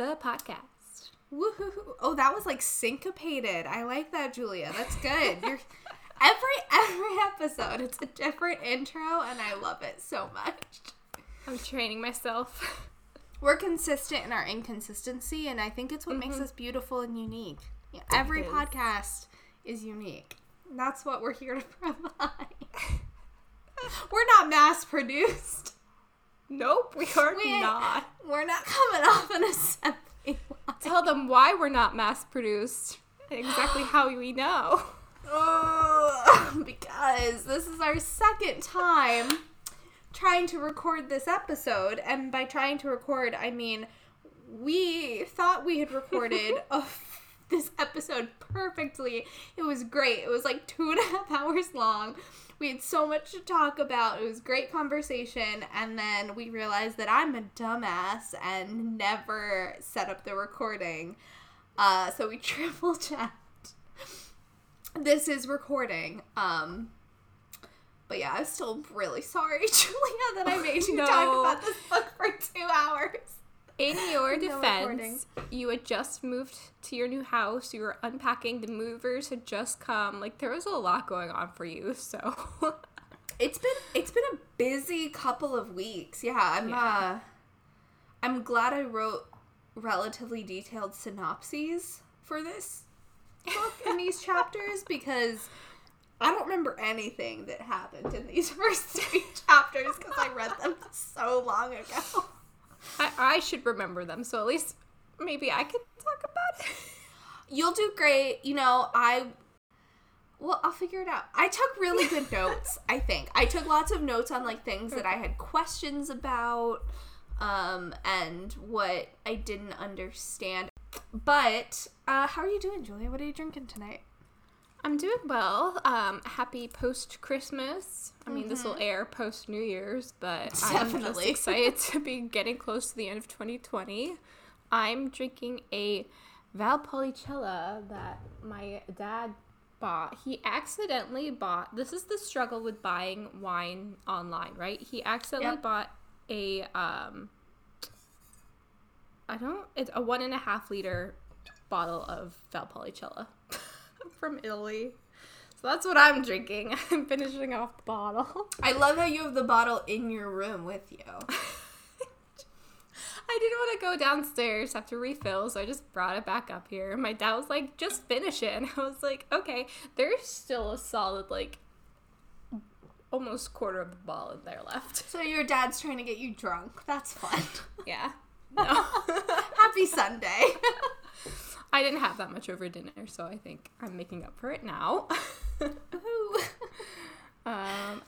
the podcast. Woohoo! Oh, that was like syncopated. I like that, Julia. That's good. You're every every episode. It's a different intro, and I love it so much. I'm training myself. We're consistent in our inconsistency, and I think it's what makes mm-hmm. us beautiful and unique. Yeah, every is. podcast is unique. That's what we're here to provide. we're not mass produced. Nope, we are We not. We're not coming off an assembly line. Tell them why we're not mass produced. Exactly how we know. Oh, because this is our second time trying to record this episode, and by trying to record, I mean we thought we had recorded a, this episode perfectly. It was great. It was like two and a half hours long. We had so much to talk about. It was great conversation, and then we realized that I'm a dumbass and never set up the recording. Uh, so we triple checked this is recording. Um, but yeah, I'm still really sorry, Julia, that I made you talk about this book for two hours. In your No defense, you had just moved to your new house. You were unpacking. The movers had just come. Like there was a lot going on for you. So It's been it's been a busy couple of weeks. Yeah, I'm Yeah. uh I'm glad I wrote relatively detailed synopses for this book in these chapters because I don't remember anything that happened in these first three chapters because I read them so long ago. I, I should remember them. So at least maybe I could talk about it. You'll do great. You know, I. Well, I'll figure it out. I took really good notes, I think. I took lots of notes on like things that I had questions about um and what I didn't understand. But uh how are you doing, Julia? What are you drinking tonight? I'm doing well. Um, happy post Christmas. I mean, this will air post New Year's, but I'm just Definitely. excited to be getting close to the end of 2020. I'm drinking a Valpolicella that my dad bought. He accidentally bought. This is the struggle with buying wine online, right? He accidentally Yep. bought a um. I don't. It's a one and a half liter bottle of Valpolicella from Italy. So that's what I'm drinking. I'm finishing off the bottle. I love how you have the bottle in your room with you. I didn't want to go downstairs after refill, so I just brought it back up here. My dad was like, just finish it. And I was like, okay. There's still a solid, like, almost quarter of the bottle in there left. So your dad's trying to get you drunk. That's fun. Yeah. No. Happy Sunday. I didn't have that much over dinner, so I think I'm making up for it now. Um,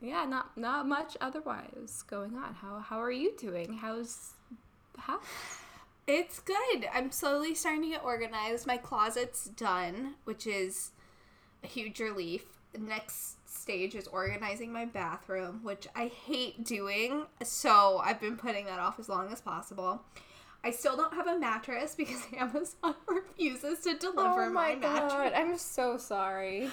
yeah, not not much otherwise going on. How how are you doing? How's how? It's good. I'm slowly starting to get organized. My closet's done, which is a huge relief. The next stage is organizing my bathroom, which I hate doing. So I've been putting that off as long as possible. I still don't have a mattress because Amazon refuses to deliver my, mattress. I'm so sorry.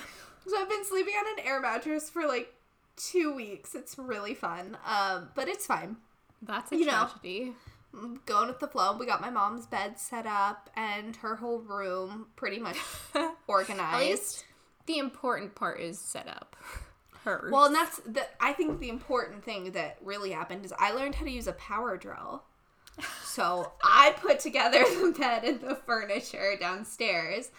So I've been sleeping on an air mattress for like two weeks. It's really fun. Um, but it's fine. That's a You know. tragedy. going with the flow. We got my mom's bed set up and her whole room pretty much organized. the important part is set up. Hers. Well, and that's the I think the important thing that really happened is I learned how to use a power drill. So I put together the bed and the furniture downstairs,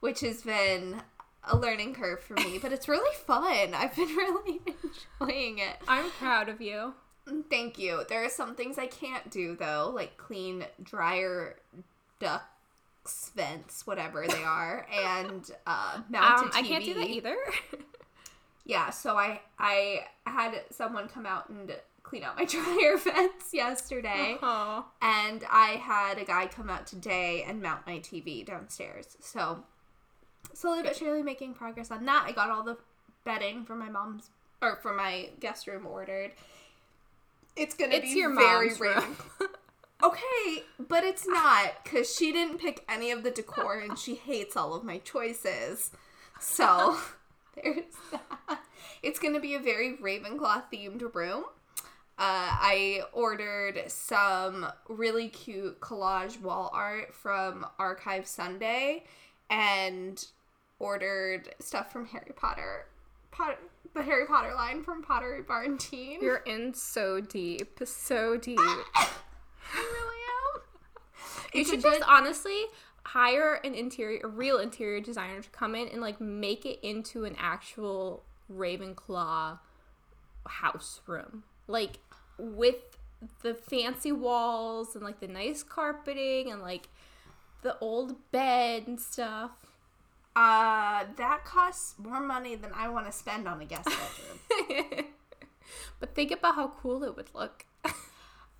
which has been a learning curve for me, but it's really fun. I've been really enjoying it. I'm proud of you. Thank you. There are some things I can't do though, like clean dryer ducts, vents, whatever they are, and uh, mount Um, TV. I can't do that either. Yeah, so I I had someone come out and clean out my dryer vents yesterday, oh, and I had a guy come out today and mount my TV downstairs. So slowly but surely making progress on that. I got all the bedding for my mom's or for my guest room ordered. It's gonna it's be your very mom's room. Okay, but it's not because she didn't pick any of the decor and she hates all of my choices. So there's that. It's going to be a very Ravenclaw themed room. Uh, I ordered some really cute collage wall art from Archive Sunday and ordered stuff from Harry Potter. Potter the Harry Potter line from Pottery Barn Teen. You're in so deep, so deep. I really am. you It's should just honestly hire an interior, a real interior designer to come in and like make it into an actual Ravenclaw house room, like with the fancy walls and like the nice carpeting and like the old bed and stuff. Uh, that costs more money than I want to spend on a guest bedroom. but think about how cool it would look.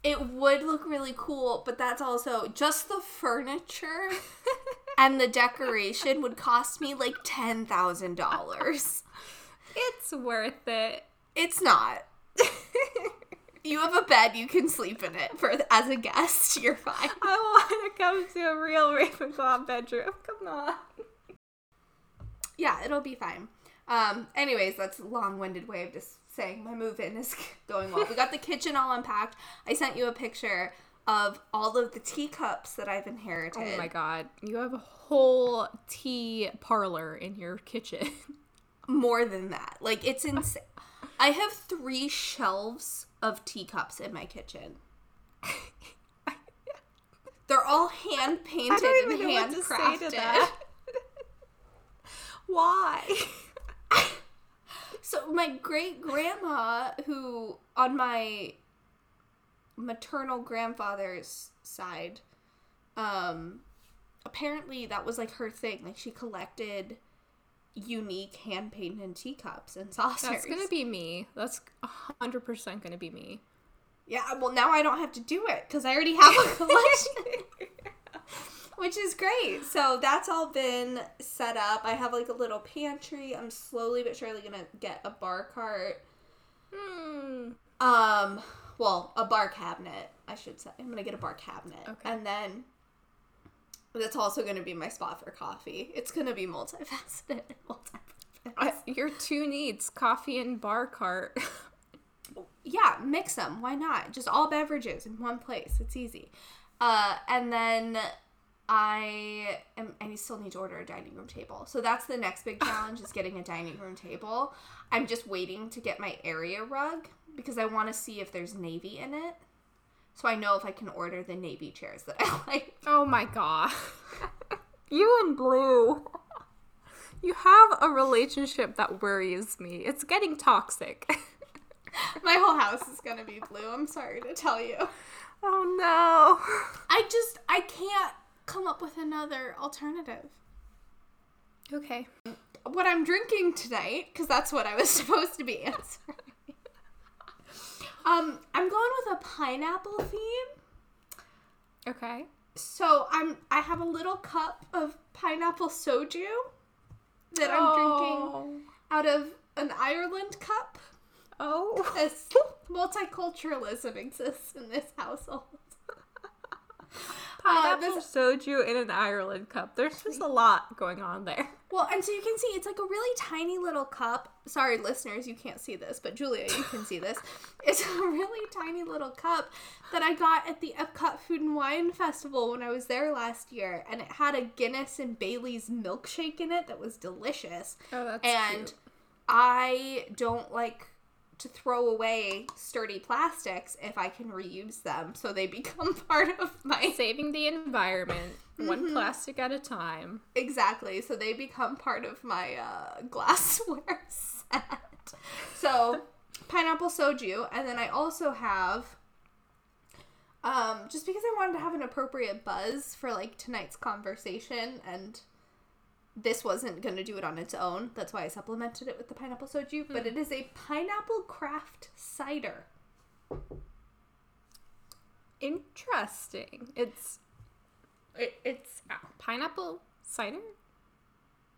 it would look really cool, but that's also just the furniture and the decoration would cost me like ten thousand dollars. it's worth it. It's not. You have a bed, you can sleep in it for as a guest. You're fine. I want to come to a real Ravenclaw bedroom. Come on. Yeah, it'll be fine. Um, anyways, that's a long-winded way of just saying my move-in is going well. We got the kitchen all unpacked. I sent you a picture of all of the teacups that I've inherited. Oh my god, you have a whole tea parlor in your kitchen. More than that. Like it's insane. I have three shelves of teacups in my kitchen. They're all hand painted and handcrafted. Why? So my great grandma, who on my maternal grandfather's side, um, apparently that was like her thing. Like she collected unique hand painted teacups and saucers. That's gonna be me. That's hundred percent gonna be me. yeah. Well, now I don't have to do it because I already have a collection. Which is great. So that's all been set up. I have like a little pantry. I'm slowly but surely gonna get a bar cart. Hmm. Um, well, a bar cabinet, I should say. I'm gonna get a bar cabinet, Okay. and then that's also gonna be my spot for coffee. It's gonna be multifaceted. Your two needs: coffee and bar cart. yeah, mix them. Why not? Just all beverages in one place. It's easy. Uh, and then I am. I still need to order a dining room table. So that's the next big challenge: is getting a dining room table. I'm just waiting to get my area rug because I want to see if there's navy in it, so I know if I can order the navy chairs that I like. oh my god. you and Blue. You have a relationship that worries me. It's getting toxic. My whole house is gonna be blue. I'm sorry to tell you. oh no. I just I can't come up with another alternative. Okay. what I'm drinking tonight, because that's what I was supposed to be answering. Um, I'm going with a pineapple theme. Okay. So I'm I have a little cup of pineapple soju that I'm drinking out of an Ireland cup. Oh. As multiculturalism exists in this household. Uh, Pineapple this- soju in an Ireland cup. There's just a lot going on there. Well, and so you can see it's like a really tiny little cup. Sorry, listeners, you can't see this, but Julia, you can see this. It's a really tiny little cup that I got at the Epcot Food and Wine Festival when I was there last year, and it had a Guinness and Bailey's milkshake in it that was delicious. Oh, that's and cute. I don't like to throw away sturdy plastics if I can reuse them, so they become part of my saving the environment one plastic at a time. Exactly. So they become part of my uh, glassware set. So pineapple soju, and then I also have, um, just because I wanted to have an appropriate buzz for like tonight's conversation, and this wasn't going to do it on its own. That's why I supplemented it with the pineapple soju. But hmm. it is a pineapple craft cider. Interesting. It's it, it's uh, pineapple cider.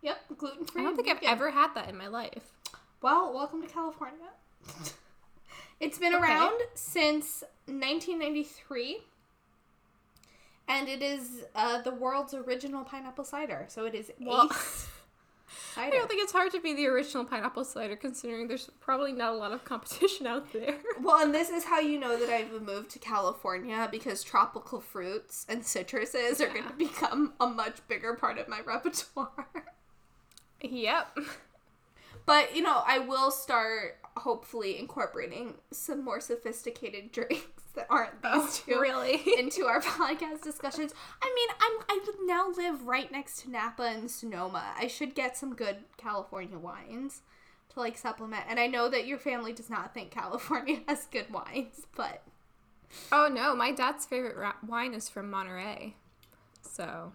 Yep, gluten free. I don't think I've ever had that in my life. Well, welcome to California. it's been Okay. around since 1993, and it is uh, the world's original pineapple cider. So it is Well- Ace I don't think it's hard to be the original pineapple cider considering there's probably not a lot of competition out there. Well, and this is how you know that I've moved to California because tropical fruits and citruses are going to become a much bigger part of my repertoire. Yep. But, you know, I will start hopefully incorporating some more sophisticated drinks that aren't these Oh, two really? into our podcast discussions. I mean, I'm I now live right next to Napa and Sonoma. I should get some good California wines to like supplement. And I know that your family does not think California has good wines, but Oh no, my dad's favorite ra- wine is from Monterey. So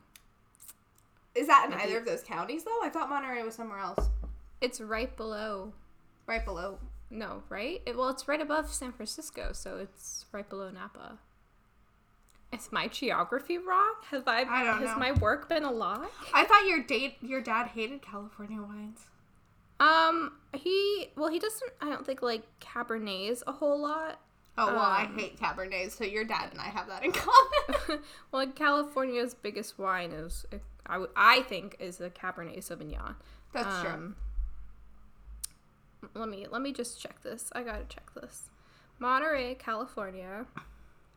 is that in Maybe. either of those counties though? I thought Monterey was somewhere else, it's right below. right below. No, right? It, well, it's right above San Francisco, so it's right below Napa. Is my geography wrong? Have I? I don't has know. my work been a lie? I thought your date your dad hated California wines. Um, he well, he doesn't. I don't think like Cabernets a whole lot. Oh well, I Um, hate Cabernets, so your dad and I have that in common. well, California's biggest wine is, I, I think, is the Cabernet Sauvignon. That's true. Let me let me just check this. I gotta check this. Monterey, California.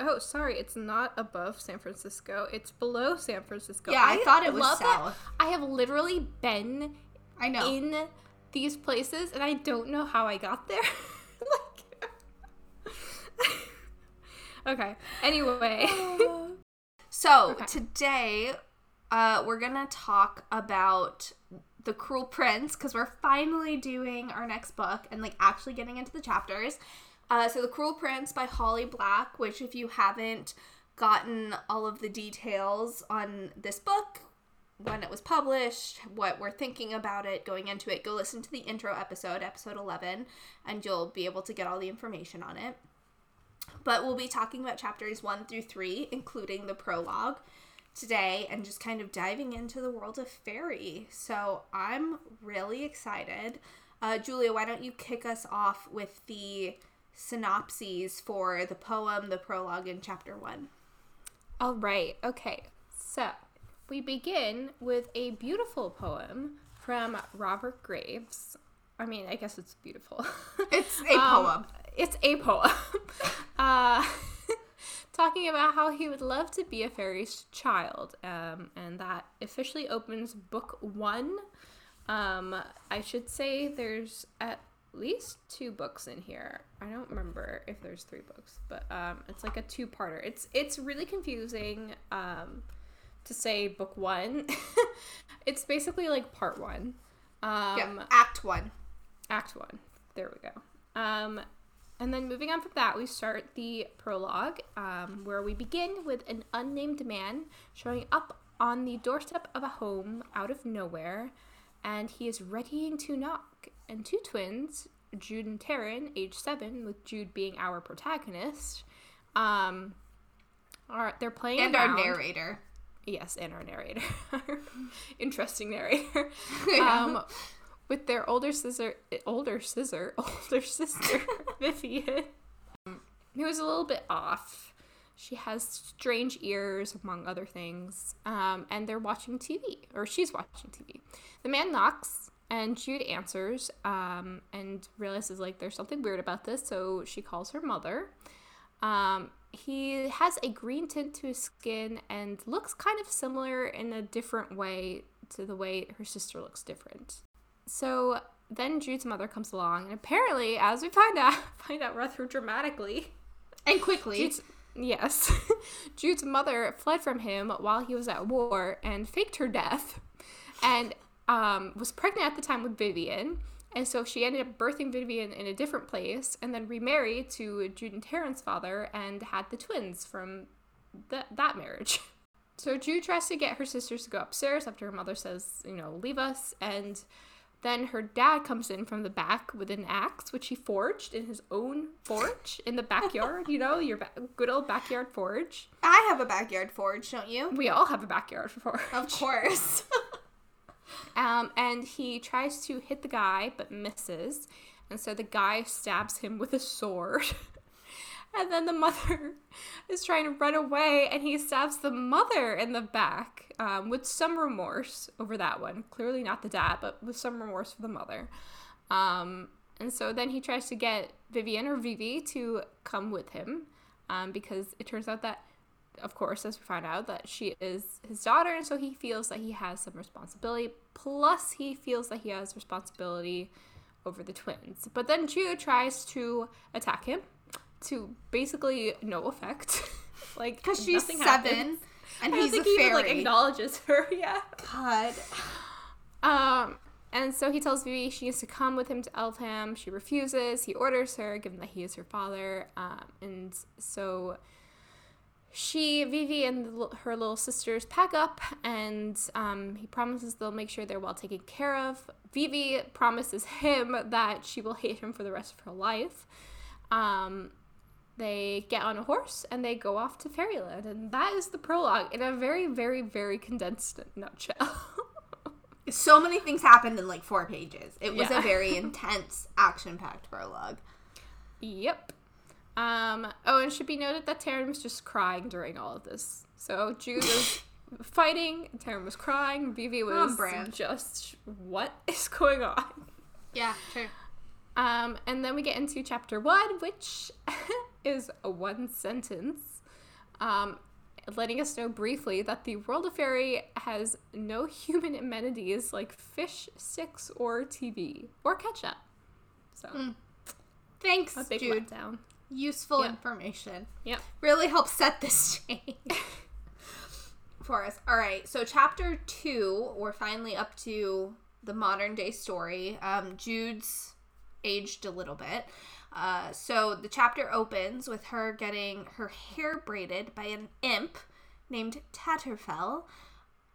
Oh, sorry, it's not above San Francisco. It's below San Francisco. Yeah, I thought it was love that. south. I have literally been I know. in these places, and I don't know how I got there. like, okay. Anyway. So Okay. today, uh, we're gonna talk about the Cruel Prince because we're finally doing our next book and like actually getting into the chapters. Uh, so the Cruel Prince by Holly Black, which if you haven't gotten all of the details on this book, when it was published, what we're thinking about it, going into it, go listen to the intro episode, episode 11, and you'll be able to get all the information on it. But we'll be talking about chapters 1 through 3, including the prologue today, and just kind of diving into the world of fairy. So I'm really excited. Uh, Julia, why don't you kick us off with the synopses for the poem, the prologue, and chapter 1? All right. Okay. So we begin with a beautiful poem from Robert Graves. I mean, I guess it's beautiful. It's a Um, poem. It's a poem. uh, talking about how he would love to be a fairy's child. Um, and that officially opens book one. Um, I should say there's at least two books in here. I don't remember if there's three books, but um, it's like a two-parter. It's it's really confusing um, to say book one. it's basically like part one. Um, yeah, Act 1. Act one. There we go. Um, and then moving on from that, we start the prologue, um, where we begin with an unnamed man showing up on the doorstep of a home out of nowhere, and he is readying to knock. And two twins, Jude and Taryn, age seven, with Jude being our protagonist, um, are they're playing And our narrator. Yes, and our narrator. Interesting narrator. Yeah. Um, with their older sister, older sister, older sister, Vivian, who is a little bit off. She has strange ears, among other things. Um, and they're watching TV, or she's watching TV. The man knocks, and Jude answers, um, and realizes like there's something weird about this. So she calls her mother. Um, he has a green tint to his skin and looks kind of similar in a different way to the way her sister looks different. So then Jude's mother comes along, and apparently, as we find out, find out rather dramatically, and quickly. Jude's yes, Jude's mother fled from him while he was at war and faked her death, and um, was pregnant at the time with Vivian. And so she ended up birthing Vivian in a different place and then remarried to Jude and Taryn's father and had the twins from th- that marriage. So Jude tries to get her sisters to go upstairs after her mother says, you know, leave us. And then her dad comes in from the back with an axe, which he forged in his own forge in the backyard. you know, your ba- good old backyard forge. I have a backyard forge, don't you? We all have a backyard forge. Of course. Um, and he tries to hit the guy but misses. And so the guy stabs him with a sword. And then the mother is trying to run away, and he stabs the mother in the back um, with some remorse over that one. Clearly not the dad, but with some remorse for the mother. Um, and so then he tries to get Vivian or Vivi to come with him um, because it turns out that, of course, as we find out, that she is his daughter, and so he feels that he has some responsibility. Plus, he feels that he has responsibility over the twins. But then Jude tries to attack him to basically no effect. like Because she's seven happens. and I don't he's a think he fairy. even like acknowledges her. yeah. God. Um, and so he tells Vivi she needs to come with him to Elfhame. She refuses. He orders her, given that he is her father. Um, and so she, Vivi, and the, her little sisters pack up, and um, he promises they'll make sure they're well taken care of. Vivi promises him that she will hate him for the rest of her life. Um, they get on a horse and they go off to Fairyland, and that is the prologue in a very, very, very condensed nutshell. So many things happened in like four pages. It was Yeah. a very intense, action packed prologue. Yep. Um, oh, and it should be noted that Taryn was just crying during all of this. So Jude was fighting, Taryn was crying, Vivi was brand. just, what is going on? Yeah, true. Um, and then we get into chapter one, which is a one sentence, um, letting us know briefly that the world of fairy has no human amenities like fish, sticks, or TV, or ketchup. So, Thanks, a big letdown. Useful Yeah. information. Yep. Really helps set the stage for us. All right, so chapter two, we're finally up to the modern day story. Um, Jude's aged a little bit. Uh, so the chapter opens with her getting her hair braided by an imp named Tatterfell,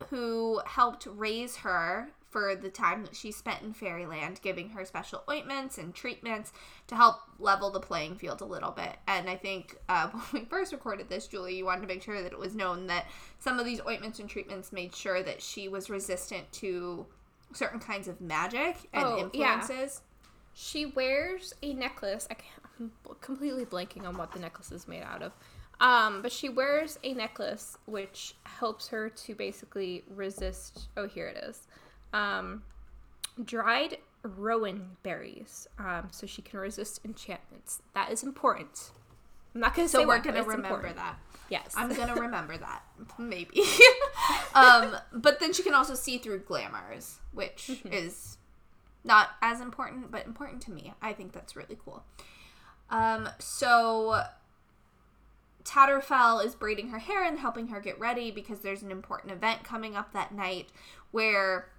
who helped raise her for the time that she spent in Fairyland, giving her special ointments and treatments to help level the playing field a little bit. And I think uh, when we first recorded this, Julie, you wanted to make sure that it was known that some of these ointments and treatments made sure that she was resistant to certain kinds of magic and Oh, yeah. influences. She wears a necklace. I can't, I'm completely blanking on what the necklace is made out of. Um, but she wears a necklace which helps her to basically resist. Oh, here it is. Um, dried rowan berries, um, so she can resist enchantments. That is important. I'm not gonna So say we're what, gonna remember important. that. Yes. I'm gonna remember that. Maybe. um, but then she can also see through glamours, which Mm-hmm. is not as important, but important to me. I think that's really cool. Um, so Tatterfell is braiding her hair and helping her get ready because there's an important event coming up that night where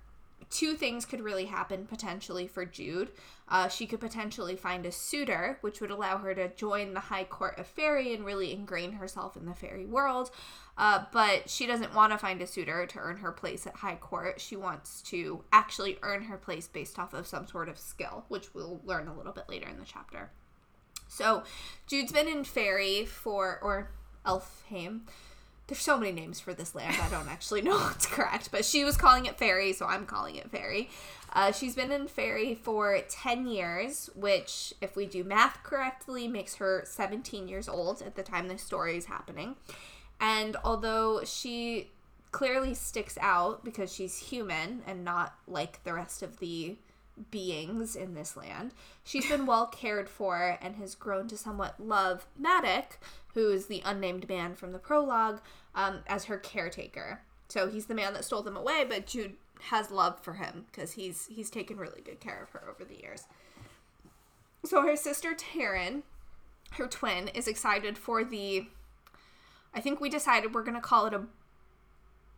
two things could really happen potentially for Jude. Uh, she could potentially find a suitor, which would allow her to join the High Court of Fairy and really ingrain herself in the fairy world. Uh, but she doesn't want to find a suitor to earn her place at High Court. She wants to actually earn her place based off of some sort of skill, which we'll learn a little bit later in the chapter. So, Jude's been in Fairy for, or Elfhame. There's so many names for this land, I don't actually know what's correct, but she was calling it Fairy, so I'm calling it Fairy. Uh, she's been in Fairy for 10 years, which, if we do math correctly, makes her 17 years old at the time this story is happening. And although she clearly sticks out because she's human and not like the rest of the beings in this land. She's been well cared for and has grown to somewhat love Madoc, who is the unnamed man from the prologue, um, as her caretaker. So he's the man that stole them away, but Jude has love for him because he's he's taken really good care of her over the years. So her sister Taryn, her twin, is excited for the. I think we decided we're gonna call it a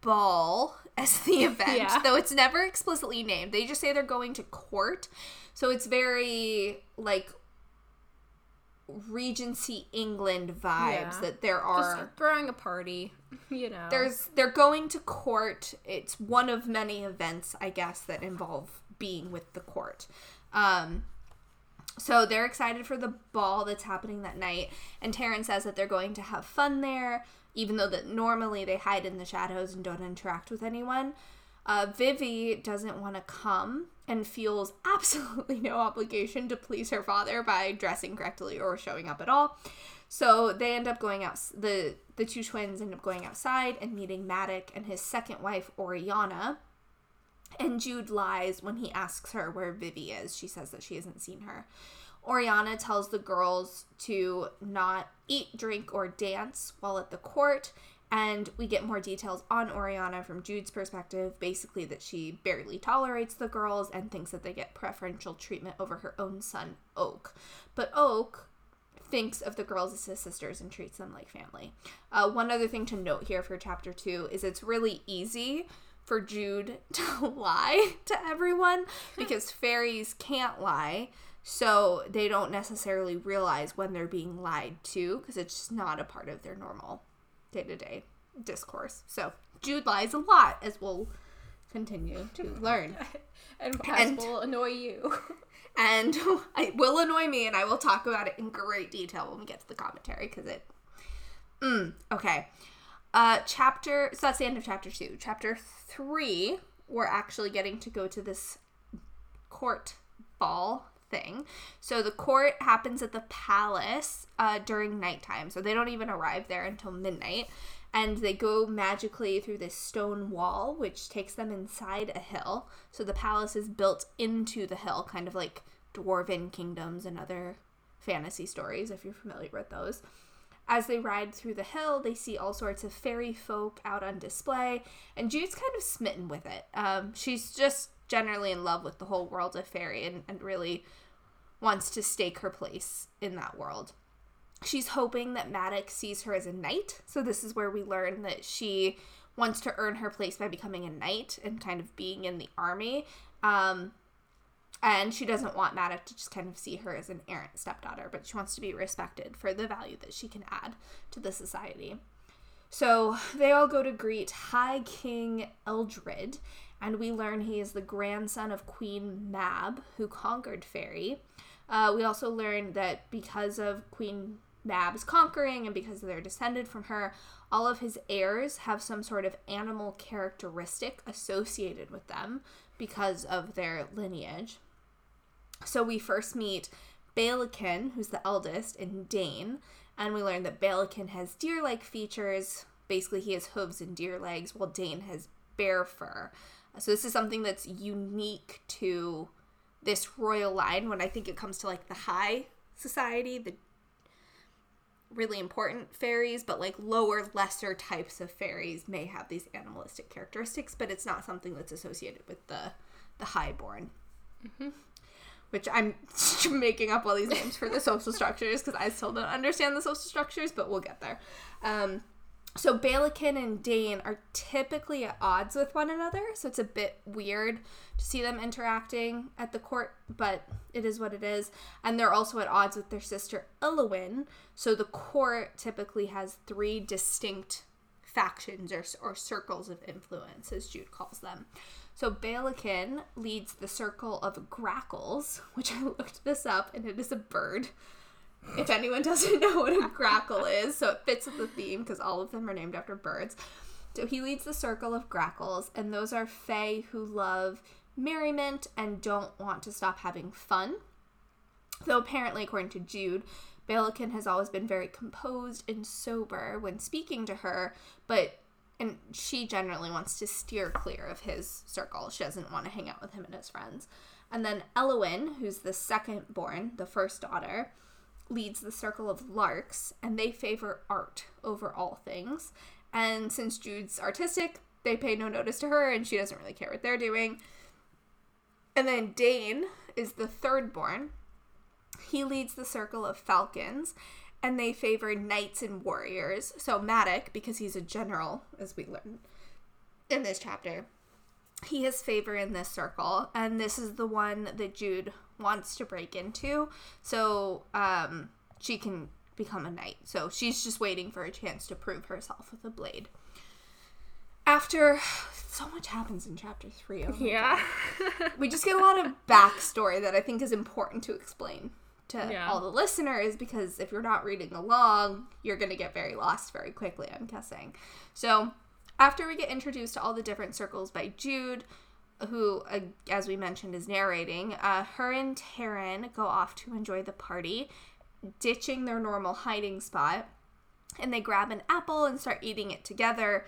ball as the event, Yeah. though it's never explicitly named. They just say they're going to court. So it's very like Regency England vibes Yeah. that there are Just throwing a party, you know. there's they're going to court. It's one of many events, I guess, that involve being with the court. Um so they're excited for the ball that's happening that night, and Taryn says that they're going to have fun there, even though that normally they hide in the shadows and don't interact with anyone. Uh, Vivi doesn't want to come and feels absolutely no obligation to please her father by dressing correctly or showing up at all. So they end up going out. The the two twins end up going outside and meeting Madoc and his second wife Oriana. And Jude lies when he asks her where Vivi is. She says that she hasn't seen her. Oriana tells the girls to not eat, drink, or dance while at the court. And we get more details on Oriana from Jude's perspective. Basically, that she barely tolerates the girls and thinks that they get preferential treatment over her own son, Oak. But Oak thinks of the girls as his sisters and treats them like family. Uh, one other thing to note here for chapter two is it's really easy for Jude to lie to everyone because fairies can't lie. So they don't necessarily realize when they're being lied to because it's just not a part of their normal day to day discourse. So Jude lies a lot, as we'll continue to learn. and and, will annoy you. and it will annoy me, and I will talk about it in great detail when we get to the commentary because it. Mm, okay. Uh, chapter. So that's the end of chapter two. Chapter three, we're actually getting to go to this court ball thing. So the court happens at the palace uh, during nighttime. So they don't even arrive there until midnight. And they go magically through this stone wall, which takes them inside a hill. So the palace is built into the hill, kind of like dwarven kingdoms and other fantasy stories, if you're familiar with those. As they ride through the hill, they see all sorts of fairy folk out on display, and Jude's kind of smitten with it. Um, she's just generally in love with the whole world of fairy and, and really wants to stake her place in that world. She's hoping that Maddox sees her as a knight. So, this is where we learn that she wants to earn her place by becoming a knight and kind of being in the army. Um, and she doesn't want Madoc to just kind of see her as an errant stepdaughter, but she wants to be respected for the value that she can add to the society. So they all go to greet High King Eldred, and we learn he is the grandson of Queen Mab, who conquered Fairy. Uh, we also learn that because of Queen Mab's conquering and because they're descended from her, all of his heirs have some sort of animal characteristic associated with them because of their lineage. So we first meet Balekin, who's the eldest, and Dain, and we learn that Balekin has deer like features. Basically, he has hooves and deer legs, while Dain has bear fur. So, this is something that's unique to this royal line when I think it comes to like the high society, the really important fairies, but like lower, lesser types of fairies may have these animalistic characteristics, but it's not something that's associated with the the highborn. Mm-hmm. Which I'm making up all these names for the social structures because I still don't understand the social structures, but we'll get there. Um, so Balekin and Dain are typically at odds with one another, so it's a bit weird to see them interacting at the court, but it is what it is. And they're also at odds with their sister Elowyn, so the court typically has three distinct factions or, or circles of influence, as Jude calls them. So Balekin leads the circle of grackles, which I looked this up, and it is a bird if anyone doesn't know what a grackle is, so it fits with the theme because all of them are named after birds. So he leads the circle of grackles, and those are fae who love merriment and don't want to stop having fun. Though apparently, according to Jude, Balekin has always been very composed and sober when speaking to her, but and she generally wants to steer clear of his circle. She doesn't want to hang out with him and his friends. And then Elowyn, who's the second born, the first daughter, leads the circle of larks, and they favor art over all things. And since Jude's artistic, they pay no notice to her, and she doesn't really care what they're doing. And then Dain is the third born. He leads the circle of falcons, and they favor knights and warriors. So Madoc, because he's a general, as we learn in this chapter, he has favor in this circle, and this is the one that Jude wants to break into so um, she can become a knight. So she's just waiting for a chance to prove herself with a blade. After so much happens in chapter three. Oh yeah. we just get a lot of backstory that I think is important to explain to yeah. all the listeners because if you're not reading along, you're going to get very lost very quickly, I'm guessing. So, after we get introduced to all the different circles by Jude, who, uh, as we mentioned, is narrating, uh, her and Taryn go off to enjoy the party. ditching their normal hiding spot and they grab an apple and start eating it together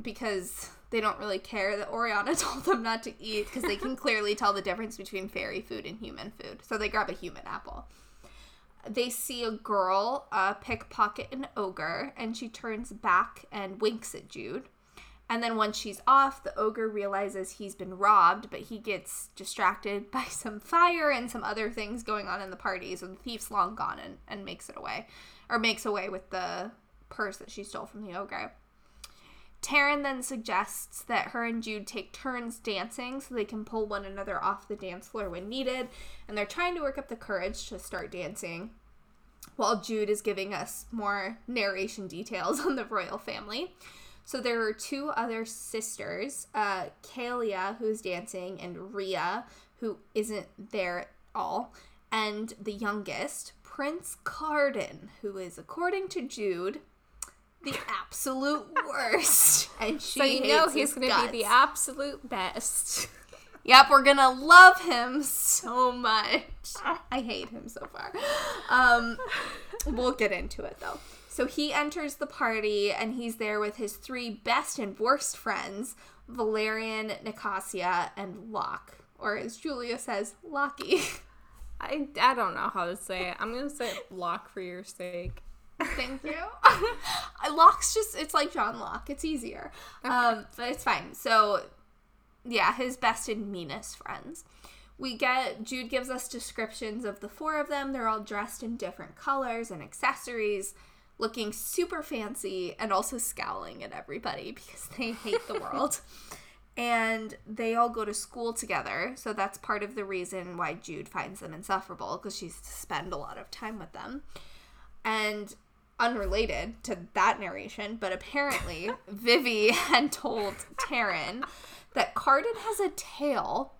because they don't really care that Oriana told them not to eat because they can clearly tell the difference between fairy food and human food. So they grab a human apple. They see a girl uh, pickpocket an ogre and she turns back and winks at Jude. And then once she's off, the ogre realizes he's been robbed, but he gets distracted by some fire and some other things going on in the party. So the thief's long gone and, and makes it away, or makes away with the purse that she stole from the ogre. Taryn then suggests that her and Jude take turns dancing so they can pull one another off the dance floor when needed, and they're trying to work up the courage to start dancing while Jude is giving us more narration details on the royal family. So there are two other sisters, uh, Kalia, who's dancing, and Ria, who isn't there at all, and the youngest, Prince Cardan, who is, according to Jude, the absolute worst. And she So you know he's gonna guts. be the absolute best. Yep, we're gonna love him so much. I hate him so far. Um, we'll get into it though. So he enters the party and he's there with his three best and worst friends, Valerian, Nicasia, and Locke. Or as Julia says, Lockie. I, I don't know how to say it. I'm gonna say Locke for your sake. Thank you. Locke's just, it's like John Locke. It's easier. Um, but it's fine. So, yeah, his best and meanest friends. We get, Jude gives us descriptions of the four of them. They're all dressed in different colors and accessories, looking super fancy and also scowling at everybody because they hate the world. And they all go to school together. So that's part of the reason why Jude finds them insufferable because she's to spend a lot of time with them. And unrelated to that narration, but apparently Vivi had told Taryn that Cardan has a tail.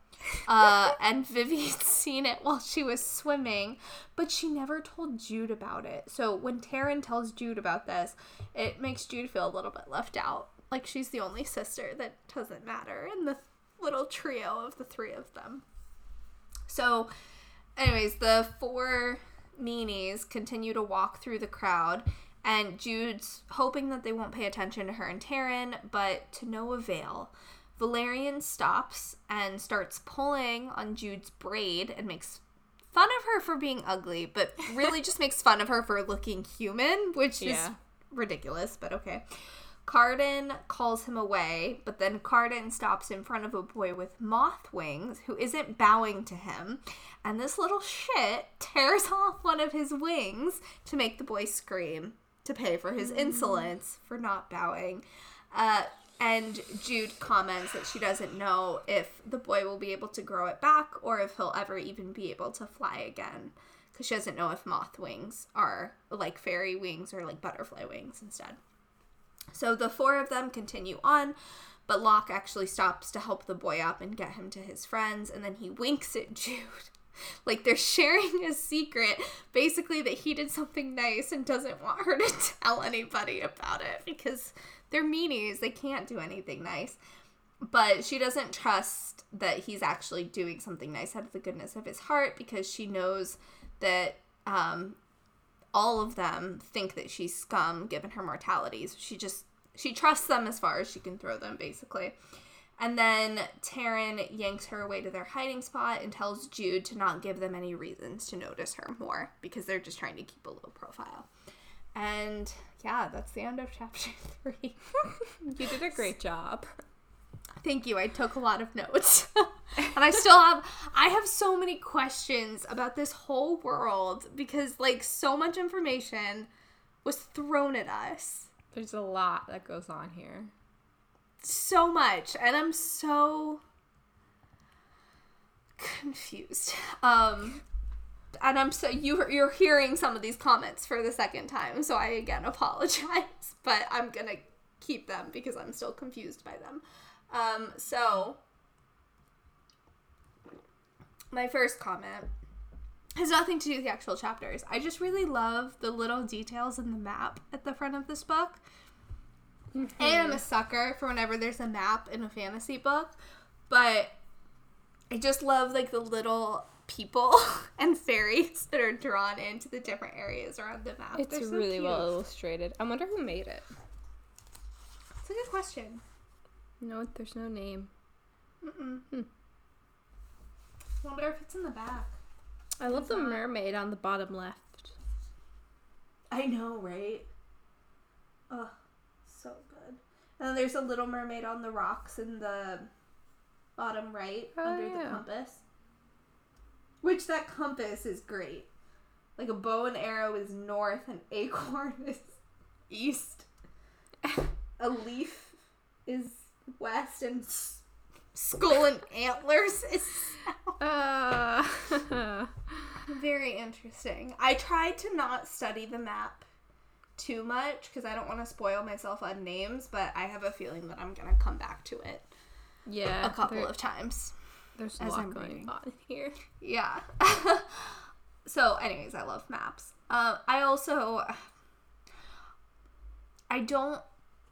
Uh, and Vivi had seen it while she was swimming, but she never told Jude about it. So when Taryn tells Jude about this, it makes Jude feel a little bit left out. Like she's the only sister that doesn't matter in the little trio of the three of them. So, anyways, the four meanies continue to walk through the crowd, and Jude's hoping that they won't pay attention to her and Taryn, but to no avail. Valerian stops and starts pulling on Jude's braid and makes fun of her for being ugly, but really just makes fun of her for looking human, which is ridiculous, but okay. Cardan calls him away, but then Cardan stops in front of a boy with moth wings who isn't bowing to him. And this little shit tears off one of his wings to make the boy scream to pay for his insolence for not bowing. Uh, and Jude comments that she doesn't know if the boy will be able to grow it back or if he'll ever even be able to fly again. Because she doesn't know if moth wings are like fairy wings or like butterfly wings instead. So the four of them continue on, but Locke actually stops to help the boy up and get him to his friends, and then he winks at Jude. Like they're sharing a secret, basically that he did something nice and doesn't want her to tell anybody about it because they're meanies. They can't do anything nice. But she doesn't trust that he's actually doing something nice out of the goodness of his heart because she knows that um, all of them think that she's scum given her mortalities. She just she trusts them as far as she can throw them basically. And then Taryn yanks her away to their hiding spot and tells Jude to not give them any reasons to notice her more because they're just trying to keep a low profile. And yeah, that's the end of chapter 3. You did a great job. Thank you. I took a lot of notes. and I still have I have so many questions about this whole world because like so much information was thrown at us. There's a lot that goes on here. So much and I'm so confused. Um and I'm so you you're hearing some of these comments for the second time, so I again apologize, but I'm going to keep them because I'm still confused by them. Um so my first comment has nothing to do with the actual chapters. I just really love the little details in the map at the front of this book. And I'm a sucker for whenever there's a map in a fantasy book, but I just love like the little people and fairies that are drawn into the different areas around the map. It's so really cute. well illustrated. I wonder who made it. It's a good question. No, there's no name. Mm-mm. Hmm. Wonder if it's in the back. I love It's the not. mermaid on the bottom left. I know, right? Oh, so good. And then there's a little mermaid on the rocks in the bottom right Oh, under the compass. Which that compass is great. Like a bow and arrow is north and acorn is east. a leaf is west and s- skull and antlers is. Uh, Very interesting. I tried to not study the map too much because I don't want to spoil myself on names, but I have a feeling that I'm gonna come back to it yeah. a couple of times. There's a lot I'm going reading. on here. Yeah. so, anyways, I love maps. Uh, I also I don't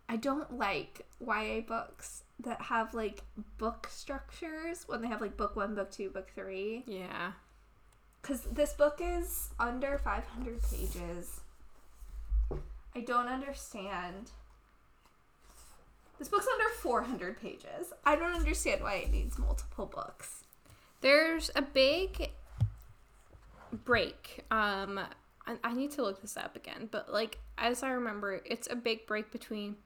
I don't like YA books that have like book structures when they have like book one, book two, book three. Yeah. Because this book is under 500 pages. I don't understand. This book's under 400 pages. I don't understand why it needs multiple books. There's a big break. Um, I, I need to look this up again, but like as I remember, it's a big break between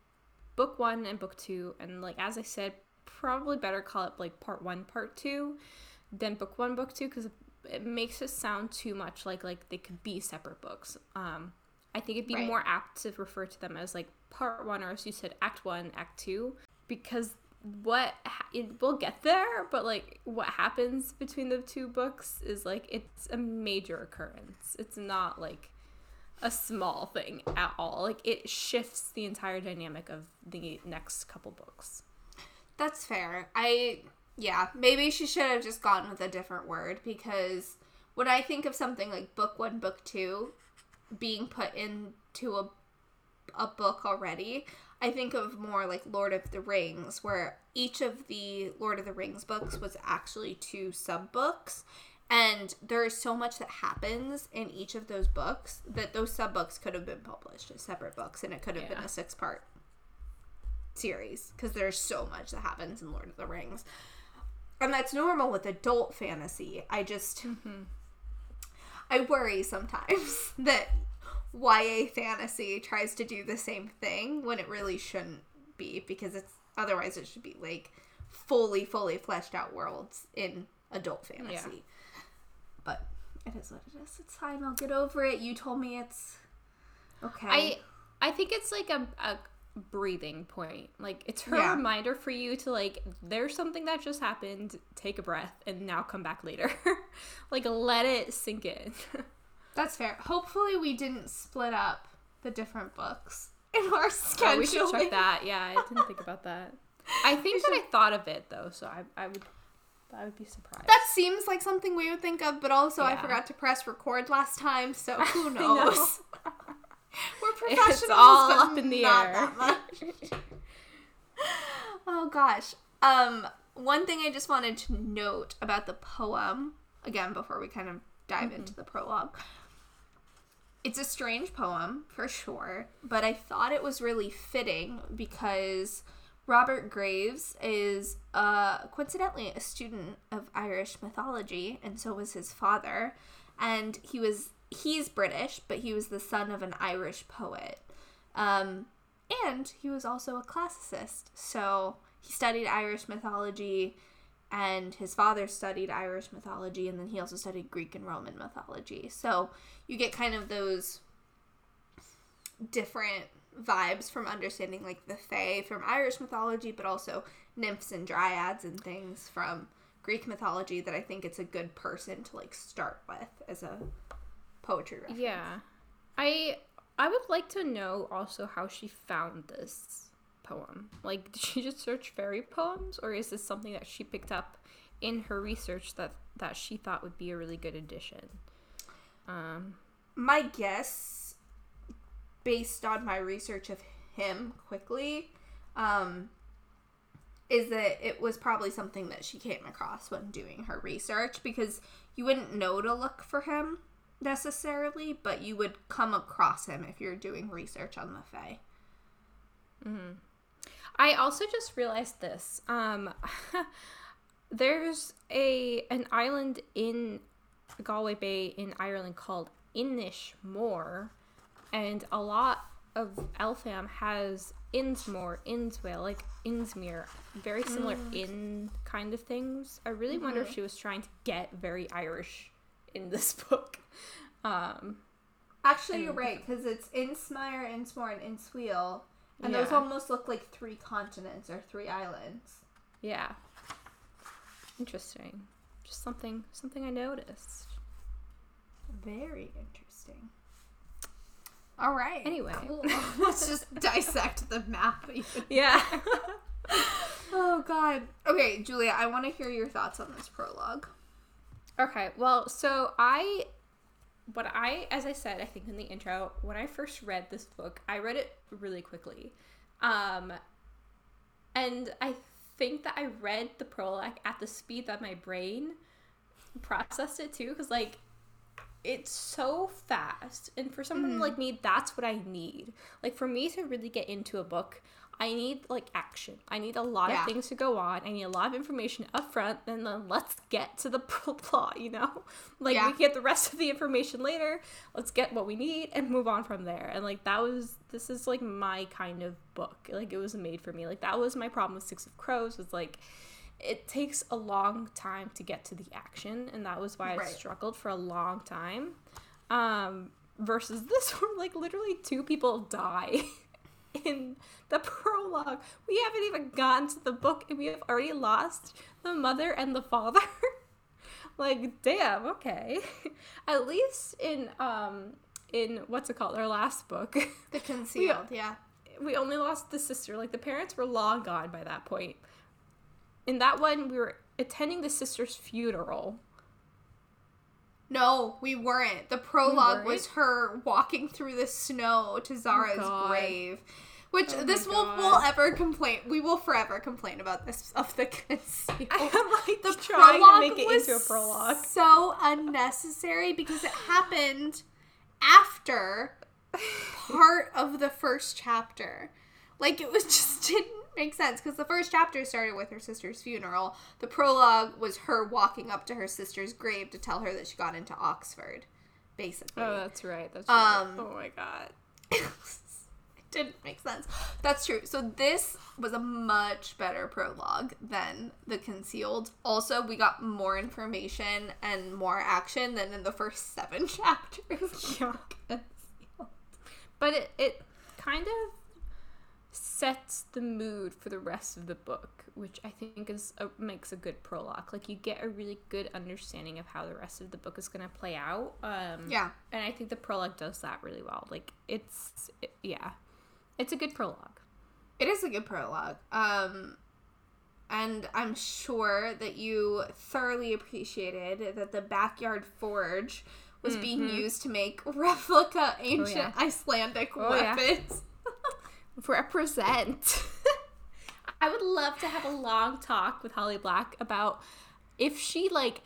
book one and book two, and like as I said, probably better call it like part one, part two, than book one, book two, because it makes it sound too much like like they could be separate books. Um, I think it'd be Right. more apt to refer to them as like part one, or as you said, act one, act two, because what ha- it, we'll get there but like what happens between the two books is like it's a major occurrence it's not like a small thing at all like it shifts the entire dynamic of the next couple books That's fair. I, yeah, maybe she should have just gone with a different word because when I think of something like book one, book two being put into a, a book already, I think of more like Lord of the Rings, where each of the Lord of the Rings books was actually two sub books. And there is so much that happens in each of those books that those sub books could have been published as separate books and it could have been a six part series because there's so much that happens in Lord of the Rings. And that's normal with adult fantasy. I just mm-hmm. I worry sometimes that YA fantasy tries to do the same thing when it really shouldn't be because it's otherwise it should be like fully fully fleshed out worlds in adult fantasy. But it is what it is. It's fine. I'll get over it. You told me it's okay. i i think it's like a, a breathing point like it's her Yeah. reminder for you to like there's something that just happened take a breath and now come back later like let it sink in That's fair. Hopefully, we didn't split up the different books in our scheduling. Oh, we should check that. Yeah, I didn't think about that. I think that I thought of it though, so I, I would I would be surprised. That seems like something we would think of, but also I forgot to press record last time, so who know. knows? We're professionals, It's all up in the air. that much. oh gosh. Um, one thing I just wanted to note about the poem again before we kind of dive into the prologue. It's a strange poem for sure, but I thought it was really fitting because Robert Graves is uh, coincidentally a student of Irish mythology, and so was his father. And he was he's British, but he was the son of an Irish poet. Um, and he was also a classicist, so he studied Irish mythology, and his father studied Irish mythology, and then he also studied Greek and Roman mythology. So you get kind of those different vibes from understanding like the Fae from Irish mythology, but also nymphs and dryads and things from Greek mythology that I think it's a good person to like start with as a poetry reference. yeah. I I would like to know also how she found this poem. Like did she just search fairy poems or is this something that she picked up in her research that that she thought would be a really good addition? Um My guess, based on my research of him quickly, um, is that it was probably something that she came across when doing her research because you wouldn't know to look for him necessarily, but you would come across him if you're doing research on the Fae. I also just realized this. Um, there's a an island in Galway Bay in Ireland called Inishmore, and a lot of Elfhame has Insmoor, Insweal, like Insmire, very similar in kind of things. I really wonder if she was trying to get very Irish in this book. Um, Actually, you're right because it's Insmire, Insmoor, and Insweal, and those almost look like three continents or three islands. yeah, interesting. Just something, something I noticed. Very interesting. All right. Anyway. cool. let's just dissect the map. Yeah. Oh God. Okay, Julia, I want to hear your thoughts on this prologue. Okay, well, so I, what I, as I said, I think in the intro, when I first read this book, I read it really quickly. Um, and I think that I read the prologue at the speed that my brain processed it too, because, like, it's so fast. And for someone mm-hmm. like me, that's what I need. Like, for me to really get into a book, I need like action. I need a lot Yeah. of things to go on. I need a lot of information up front, and then let's get to the plot, you know? Like Yeah. we get the rest of the information later. Let's get what we need and move on from there. And like that was this is like my kind of book. Like it was made for me. Like that was my problem with Six of Crows was like it takes a long time to get to the action, and that was why I struggled for a long time. Um versus this where like literally two people die in the prologue. We haven't even gotten to the book and we have already lost the mother and the father. like, damn, okay. At least in um in what's it called? Our last book. The concealed, yeah. we only lost the sister. Like the parents were long gone by that point. In that one, we were attending the sister's funeral. No, we weren't. The prologue weren't? was her walking through the snow to oh Zara's God. grave. Which Oh this will will ever complain. We will forever complain about this of the concealed. I'm like the trying to prologue make it was into a prologue. so unnecessary because it happened after part of the first chapter. Like it was just didn't make sense because the first chapter started with her sister's funeral. The prologue was her walking up to her sister's grave to tell her that she got into Oxford, basically. Oh, that's right. That's right. Um, oh my god. it didn't make sense. That's true. So this was a much better prologue than the concealed. Also, we got more information and more action than in the first seven chapters. Yeah. But it, it kind of sets the mood for the rest of the book, which I think is a, makes a good prologue. Like you get a really good understanding of how the rest of the book is going to play out. Um, Yeah. and I think the prologue does that really well. Like it's it- yeah, it's a good prologue. It is a good prologue. Um and I'm sure that you thoroughly appreciated that the backyard forge was being used to make replica ancient yeah. Icelandic Oh, yeah. Represent. I would love to have a long talk with Holly Black about if she like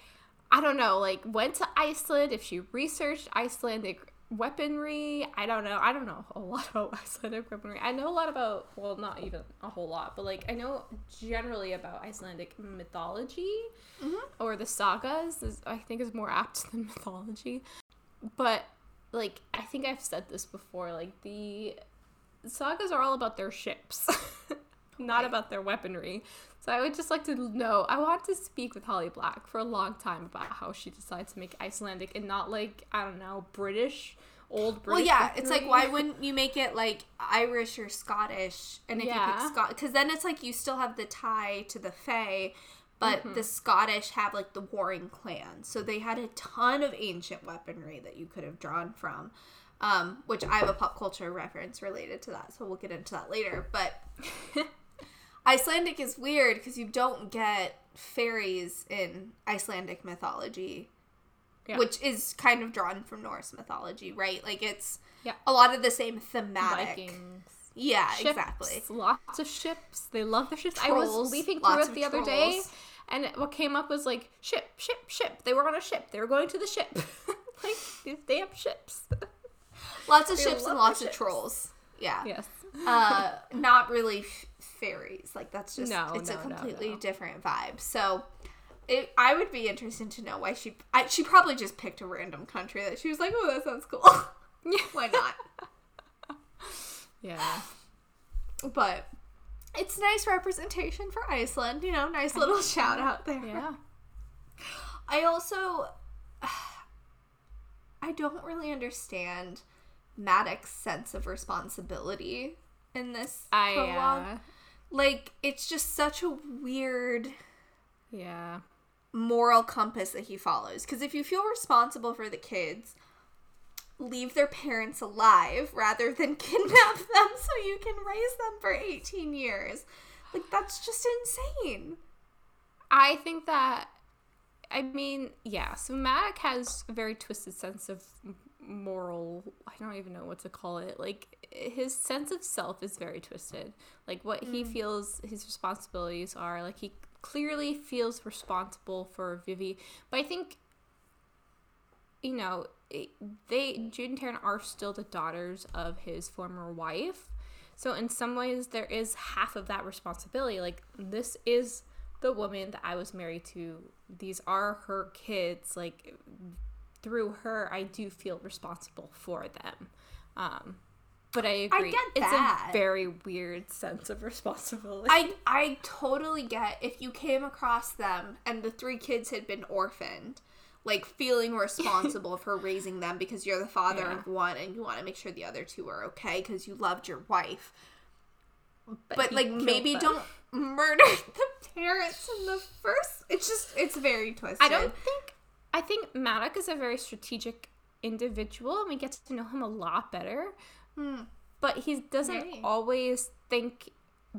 I don't know, like went to Iceland, if she researched Icelandic weaponry. I don't know. I don't know a whole lot about Icelandic weaponry. I know a lot about well, not even a whole lot, but like I know generally about Icelandic mythology mm-hmm. or the sagas. Is, I think is more apt than mythology. But like I think I've said this before, like the sagas are all about their ships, not Right. about their weaponry. So I would just like to know. I want to speak with Holly Black for a long time about how she decides to make Icelandic and not like I don't know British old British Well, yeah, it's like why wouldn't you make it like Irish or Scottish? And if you Yeah. pick Scot, because then it's like you still have the tie to the Fae, but Mm-hmm. the Scottish have like the warring clans, so they had a ton of ancient weaponry that you could have drawn from. Um, which I have a pop culture reference related to that, so we'll get into that later. But Icelandic is weird because you don't get fairies in Icelandic mythology Yeah. which is kind of drawn from Norse mythology, right? Like it's Yeah. a lot of the same thematic. Vikings. Yeah, ships, exactly. Lots of ships. They love their ships. I was Trolls, leafing through it the other day, and what came up was like ship, ship, ship. They were on a ship. They were going to the ship. like these damn ships. Lots of They ships and lots of ships. trolls. Yeah. yes. uh, not really f- fairies. Like that's just No, it's a no, no, completely no. different vibe. So, it, I would be interested to know why she. I, she probably just picked a random country that she was like, oh, that sounds cool. why not? Yeah. But it's nice representation for Iceland. You know, nice little shout out there. Yeah. I also I don't really understand Madoc's sense of responsibility in this I prologue. uh, Like it's just such a weird yeah. moral compass that he follows because if you feel responsible for the kids, leave their parents alive rather than kidnap them so you can raise them for 18 years. Like that's just insane. I think that, I mean, yeah. So Mac has a very twisted sense of moral. I don't even know what to call it. Like his sense of self is very twisted. Like what he mm. feels his responsibilities are. Like he clearly feels responsible for Vivi, but I think, you know, they Jude and Taryn are still the daughters of his former wife. So in some ways, there is half of that responsibility. Like this is the woman that I was married to. These are her kids. Like through her, I do feel responsible for them. Um, but I agree. get that. it's a very weird sense of responsibility. I I totally get if you came across them and the three kids had been orphaned, like feeling responsible for raising them because you're the father Yeah. of one and you want to make sure the other two are okay because you loved your wife. But, he like maybe them. don't murder the parents in the first. It's just it's very twisted. I don't think. I think Madoc is a very strategic individual, and we get to know him a lot better. But he doesn't Right. always think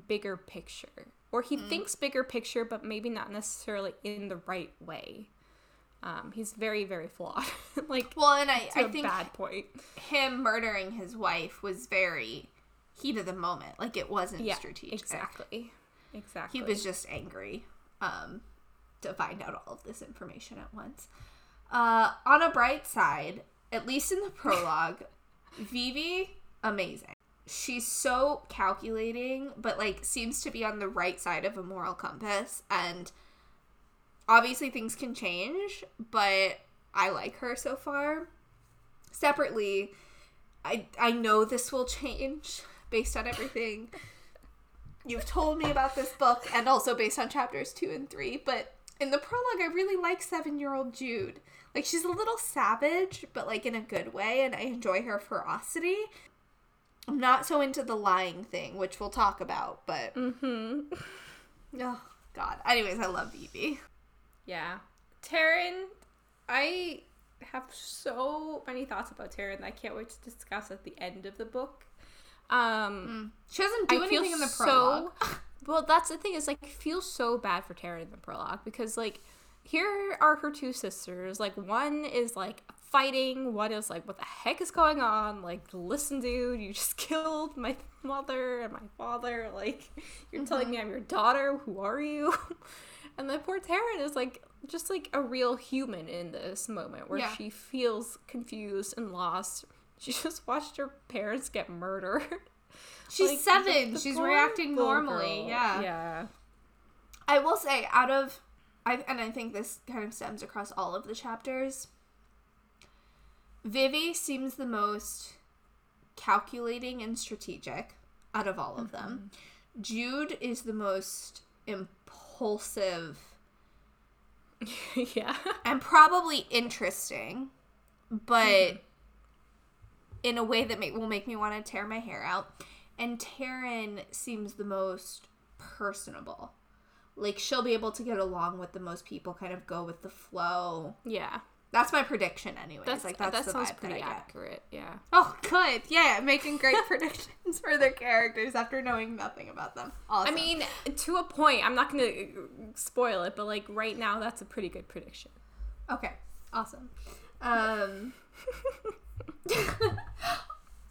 bigger picture, or he thinks bigger picture, but maybe not necessarily in the right way. Um, he's very, very flawed. like, Well, and I to I a think bad point. him murdering his wife was very heat of the moment. Like it wasn't Yeah, strategic. exactly, exactly. He was just angry um, to find out all of this information at once. Uh, on a bright side, at least in the prologue, Vivi, amazing. She's so calculating, but like seems to be on the right side of a moral compass. And obviously, things can change, but I like her so far. Separately, I I know this will change based on everything you've told me about this book and also based on chapters two and three. But in the prologue, I really like seven year old Jude. Like, she's a little savage, but like in a good way, and I enjoy her ferocity. I'm not so into the lying thing, which we'll talk about, but. Mm-hmm. Oh, God. Anyways, I love Evie. Yeah. Taryn, I have so many thoughts about Taryn that I can't wait to discuss at the end of the book. Um, She doesn't do I anything in the so- prologue. well, that's the thing is like I feel so bad for Taryn in the prologue because like here are her two sisters. Like one is like fighting, one is like what the heck is going on? Like listen, dude, you just killed my mother and my father. Like you're mm-hmm. telling me I'm your daughter. Who are you? and then poor Taryn is like just like a real human in this moment where Yeah. she feels confused and lost. She just watched her parents get murdered. She's Like, seven. the She's reacting normally. girl. Yeah. Yeah. I will say, out of, I and I think this kind of stems across all of the chapters. Vivi seems the most calculating and strategic out of all of them. Mm-hmm. Jude is the most impulsive yeah. and probably interesting, but mm-hmm. in a way that make, will make me want to tear my hair out. And Taryn seems the most personable. Like she'll be able to get along with the most people, kind of go with the flow. Yeah. That's my prediction, anyway. That's like that's that the sounds vibe pretty that accurate. Yeah. Oh, good. Yeah, making great predictions for their characters after knowing nothing about them. Awesome. I mean, to a point. I'm not gonna spoil it, but like right now, that's a pretty good prediction. Okay, awesome. Um,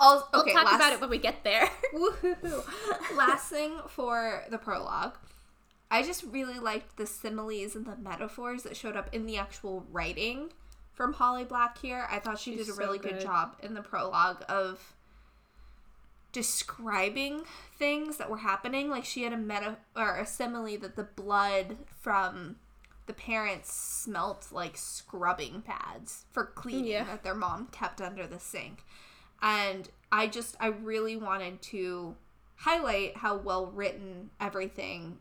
I'll, We'll talk last, about it when we get there. Woohoo. Last thing for the prologue. I just really liked the similes and the metaphors that showed up in the actual writing from Holly Black here. I thought she She's did a so really good. good. job in the prologue of describing things that were happening. Like she had a meta or a simile that the blood from the parents smelt like scrubbing pads for cleaning Yeah. that their mom kept under the sink. And I just I really wanted to highlight how well written everything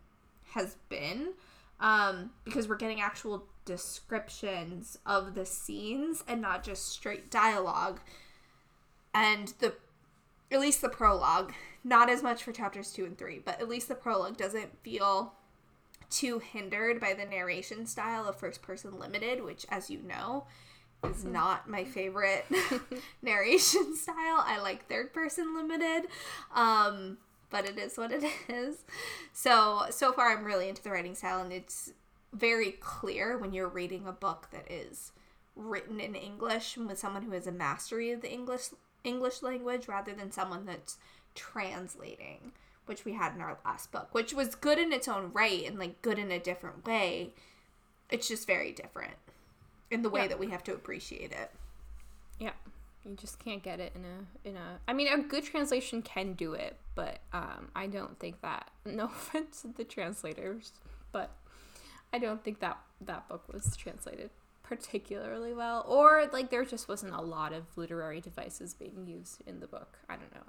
has been um, because we're getting actual descriptions of the scenes and not just straight dialogue and the at least the prologue. Not as much for chapters 2 and 3 but at least the prologue doesn't feel too hindered by the narration style of first person limited which as you know is not my favorite narration style. I like third person limited um but it is what it is. So so far i'm really into the writing style and it's very clear when you're reading a book that is written in english with someone who has a mastery of the english english language rather than someone that's translating which we had in our last book which was good in its own right and like good in a different way. It's just very different in the way Yeah. that we have to appreciate it Yeah. You just can't get it in a in a I mean a good translation can do it, but um I don't think that no offense to the translators, but I don't think that that book was translated particularly well or like there just wasn't a lot of literary devices being used in the book. I don't know.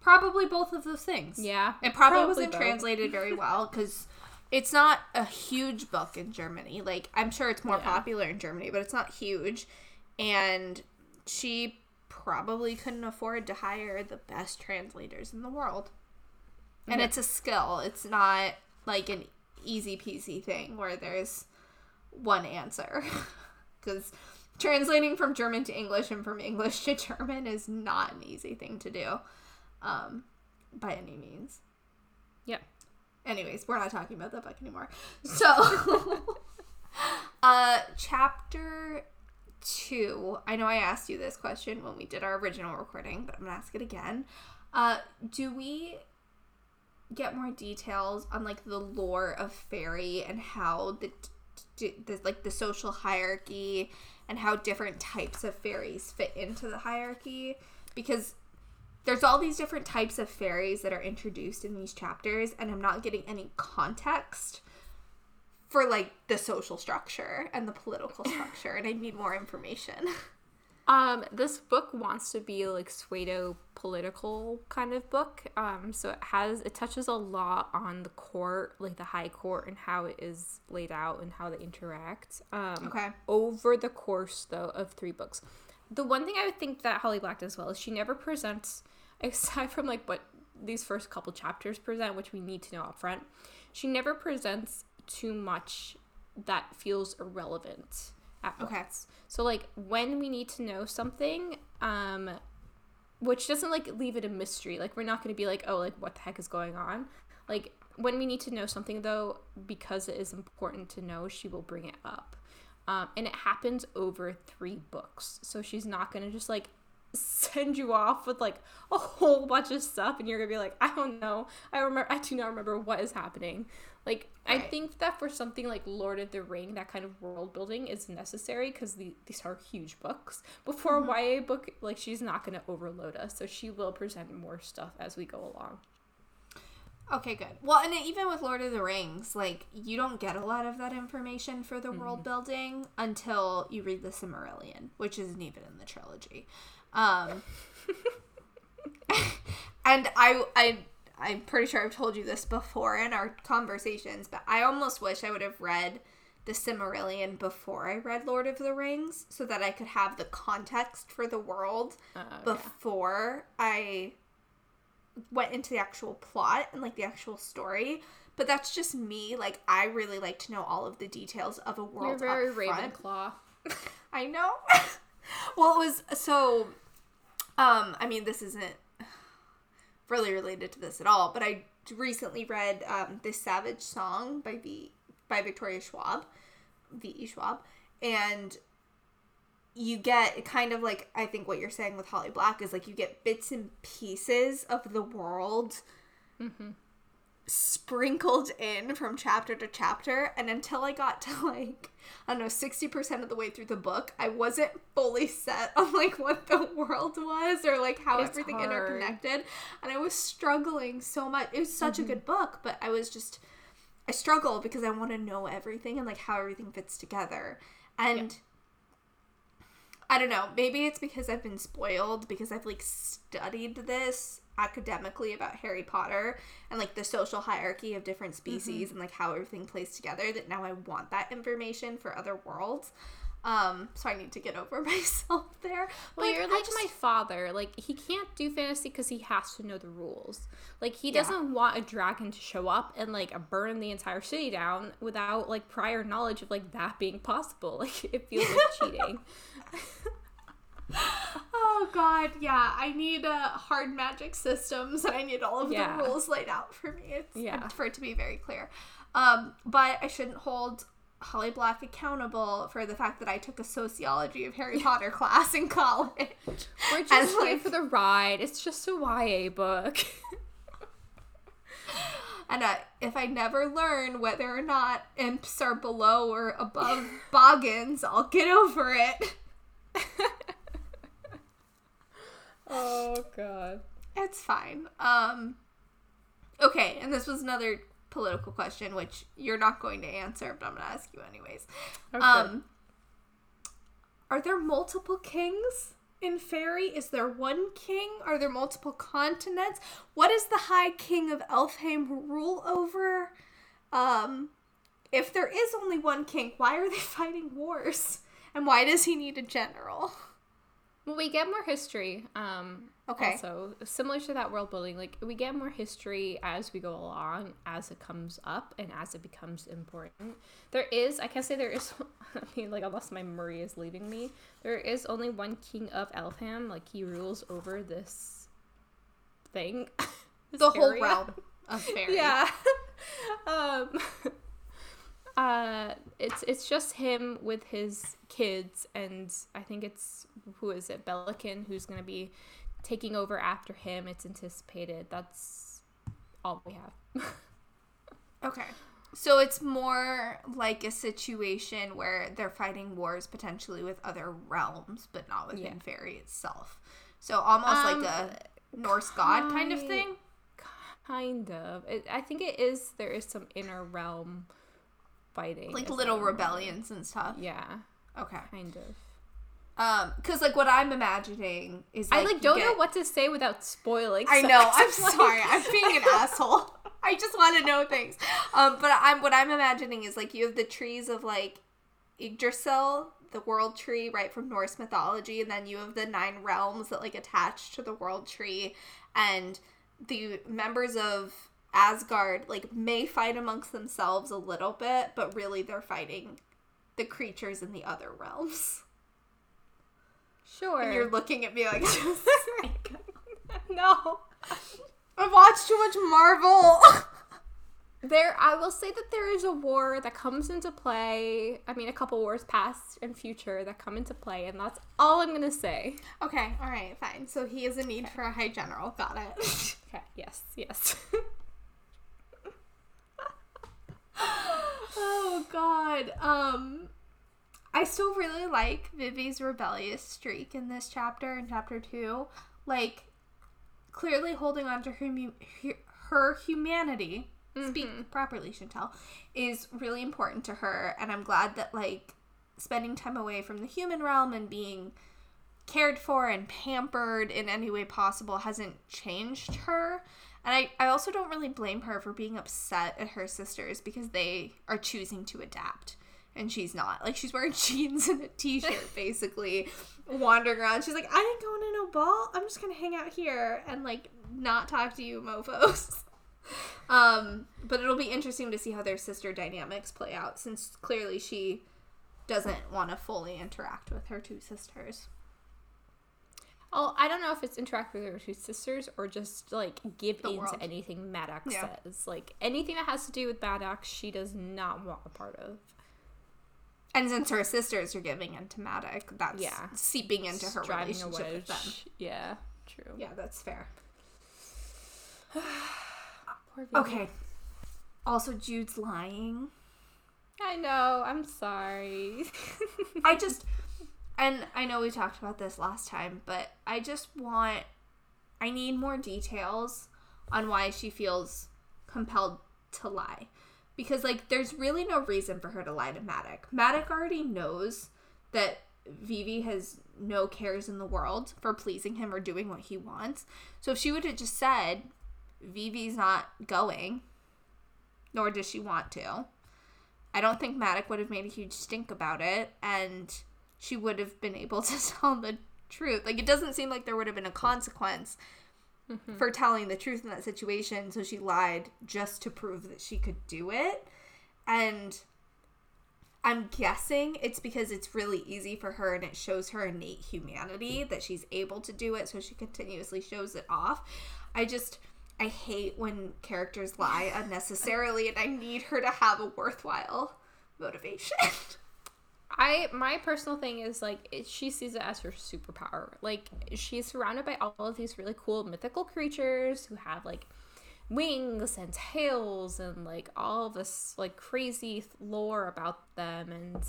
probably both of those things Yeah. It probably, wasn't both. translated very well because it's not a huge book in Germany. Like, I'm sure it's more Yeah. popular in Germany, but it's not huge. And she probably couldn't afford to hire the best translators in the world. And Yeah. it's a skill, it's not like an easy peasy thing where there's one answer. Because translating from German to English and from English to German is not an easy thing to do um, by any means. Yeah. Anyways, we're not talking about that book anymore. So, uh, chapter two. I know I asked you this question when we did our original recording, but I'm gonna ask it again. Uh, do we get more details on like the lore of fairy and how the, the like the social hierarchy and how different types of fairies fit into the hierarchy? Because there's all these different types of fairies that are introduced in these chapters and i'm not getting any context for like the social structure and the political structure and i need more information Um, this book wants to be like pseudo political kind of book. Um, so it has it touches a lot on the court, like the high court, and how it is laid out and how they interact. Um, Okay. Over the course though of three books, the one thing I would think that Holly Black does well is she never presents, aside from like what these first couple chapters present, which we need to know up front, she never presents too much that feels irrelevant at Okay. once. So like when we need to know something, um, which doesn't like leave it a mystery. Like we're not going to be like, oh, like what the heck is going on? Like when we need to know something though, because it is important to know, she will bring it up. Um, and it happens over three books. So she's not going to just like send you off with like a whole bunch of stuff and you're to be like, I don't know. I remember I do not remember what is happening. Like I think that for something like Lord of the Ring, that kind of world building is necessary because the, these are huge books. But for mm-hmm. a YA book, like she's not to overload us, so she will present more stuff as we go along. okay good well and even with lord of the rings like you don't get a lot of that information for the world mm-hmm. building until you read the Silmarillion, which isn't even in the trilogy um and I I I'm pretty sure I've told you this before in our conversations, but I almost wish I would have read the Silmarillion before I read Lord of the Rings so that I could have the context for the world Uh, before I went into the actual plot and like the actual story. But that's just me. Like I really like to know all of the details of a world. You're very up front. Ravenclaw. I know. well, it was so. Um, I mean, this isn't really related to this at all, but I recently read um, this Savage Song by V by Victoria Schwab, V. E. Schwab, and you get kind of like I think what you're saying with Holly Black is like you get bits and pieces of the world sprinkled in from chapter to chapter and until I got to like I don't know 60% of the way through the book I wasn't fully set on like what the world was or like how It's everything hard. interconnected and I was struggling so much it was such a mm-hmm. good book but I was just I struggle because I want to know everything and like how everything fits together and I don't know. Maybe it's because I've been spoiled because I've like studied this academically about Harry Potter and like the social hierarchy of different species and like how everything plays together that now I want that information for other worlds. Um, so I need to get over myself there. Well, But you're like just- my father. Like he can't do fantasy because he has to know the rules. Like he doesn't want a dragon to show up and like burn the entire city down without like prior knowledge of like that being possible. Like it feels like cheating. Oh god, yeah. I need uh, hard magic systems and I need all of Yeah. the rules laid out for me. It's Yeah. for it to be very clear. Um, but I shouldn't hold Holly Black accountable for the fact that I took a sociology of Harry Potter class in college. We're just here like- for the ride. It's just a YA book. And uh, if I never learn whether or not imps are below or above boggins, I'll get over it. oh god. It's fine. Um Okay, and this was another political question which you're not going to answer, but I'm going to ask you anyways. Okay. Um Are there multiple kings in fairy? Is there one king? Are there multiple continents? What is the high king of Elfhame rule over? Um if there is only one king, why are they fighting wars? And why does he need a general? Well, we get more history. Um, Okay. Also, similar to that world building, like we get more history as we go along, as it comes up, and as it becomes important. There is, I can't say there is. I mean, like unless my memory is leaving me, there is only one king of Elfhame. Like he rules over this thing. this The whole area. realm of fairy. Yeah. um uh it's it's just him with his kids and I think it's who is it? Balekin who's going to be taking over after him. It's anticipated. That's all we have. Okay. So it's more like a situation where they're fighting wars potentially with other realms, but not within Yeah. fairy itself. So almost Um, like a Norse god kind of thing. kind of. It, I think it is there is some inner realm fighting. Like little rebellions and stuff. Yeah, Okay. kind of. Um, because like what I'm imagining is I like like don't get- know what to say without spoiling. I know. I'm like- sorry. I'm being an asshole. I just want to know things. Um, but I'm what I'm imagining is like you have the trees of like Yggdrasil, the world tree, right from Norse mythology, and then you have the nine realms that like attach to the world tree, and the members of Asgard like may fight amongst themselves a little bit, but really they're fighting the creatures in the other realms. Sure. And you're looking at me like no. I've watched too much Marvel. There, I will say that there is a war that comes into play. I mean, a couple wars past and future that come into play, and that's all I'm gonna say. Okay, all right, fine. So he has a need for a high general. Got it. Okay. Yes. Yes. Oh God. Um, I still really like Vivi's rebellious streak in this chapter, in chapter two. Like, clearly holding on to her her humanity. Speak properly, Chantel, is really important to her, and I'm glad that like spending time away from the human realm and being cared for and pampered in any way possible hasn't changed her. And I, I also don't really blame her for being upset at her sisters because they are choosing to adapt. And she's not. Like, she's wearing jeans and a t shirt, basically, wandering around. She's like, I ain't going to no ball. I'm just going to hang out here and, like, not talk to you mofos. um, but it'll be interesting to see how their sister dynamics play out since clearly she doesn't want to fully interact with her two sisters. Oh, I don't know if it's interact with her two sisters or just like give The in world. to anything Madoc Yeah. says. Like anything that has to do with Madoc, she does not want a part of. And since her sisters are giving into Madoc, that's Yeah. seeping into her driving relationship with them. Yeah, true. Yeah, that's fair. Poor Okay. Also, Jude's lying. I know. I'm sorry. I just, and I know we talked about this last time, but I just want, I need more details on why she feels compelled to lie. Because, like, there's really no reason for her to lie to Madoc. Madoc already knows that Vivi has no cares in the world for pleasing him or doing what he wants. So if she would have just said, Vivi's not going, nor does she want to, I don't think Madoc would have made a huge stink about it, and she would have been able to tell the truth. Like, it doesn't seem like there would have been a consequence mm-hmm. for telling the truth in that situation, so she lied just to prove that she could do it. And I'm guessing it's because it's really easy for her and it shows her innate humanity that she's able to do it, so she continuously shows it off. I just. I hate when characters lie unnecessarily, and I need her to have a worthwhile motivation. I my personal thing is like it, she sees it as her superpower. Like she's surrounded by all of these really cool mythical creatures who have like wings and tails and like all this like crazy lore about them and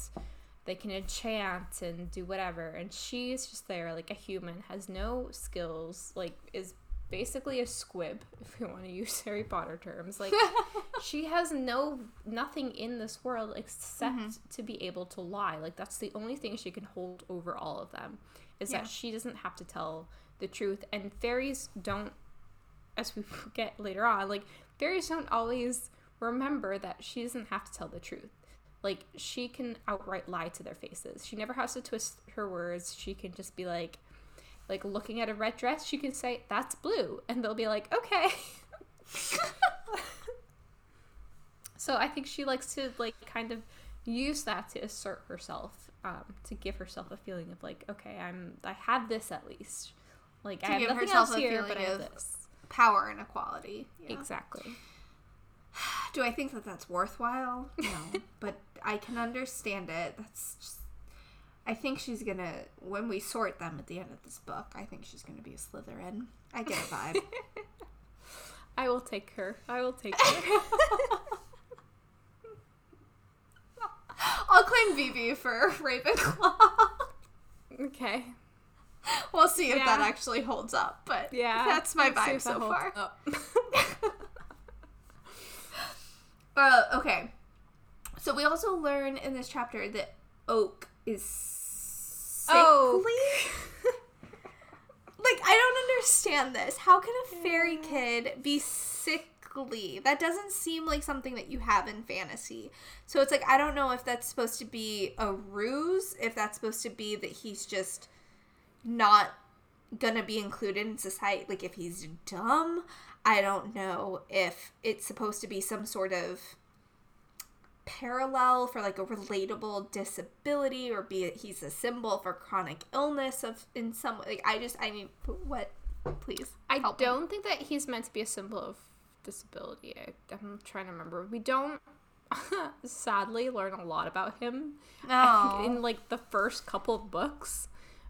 they can enchant and do whatever and she's just there like a human has no skills like is basically a squib if we want to use harry potter terms like she has no nothing in this world except mm-hmm. to be able to lie. Like that's the only thing she can hold over all of them is Yeah. that she doesn't have to tell the truth. And fairies don't as we get later on like fairies don't always remember that she doesn't have to tell the truth. Like she can outright lie to their faces. She never has to twist her words. She can just be like like looking at a red dress she can say that's blue and they'll be like okay so i think she likes to like kind of use that to assert herself um, to give herself a feeling of like okay i'm i have this at least like To i have give nothing herself else a here but i feeling have of- this Power and equality. yeah. exactly Do I think that that's worthwhile? No, but I can understand it. That's just. I think she's gonna when we sort them at the end of this book. I think she's gonna be a Slytherin. I get a vibe. i will take her i will take her I'll claim Vivi for Ravenclaw. okay we'll see if that actually holds up, but yeah that's my vibe so far. Uh, okay. So we also learn in this chapter that Oak is oh. sickly. Oh. like I don't understand this. How can a fairy kid be sickly? That doesn't seem like something that you have in fantasy. So it's like I don't know if that's supposed to be a ruse, if that's supposed to be that he's just not gonna be included in society like if he's dumb i don't know if it's supposed to be some sort of parallel for like a relatable disability or be it he's a symbol for chronic illness of in some like i just i mean what please I don't think that he's meant to be a symbol of disability. I, I'm trying to remember. We don't sadly learn a lot about him. No. Oh. in like the first couple of books.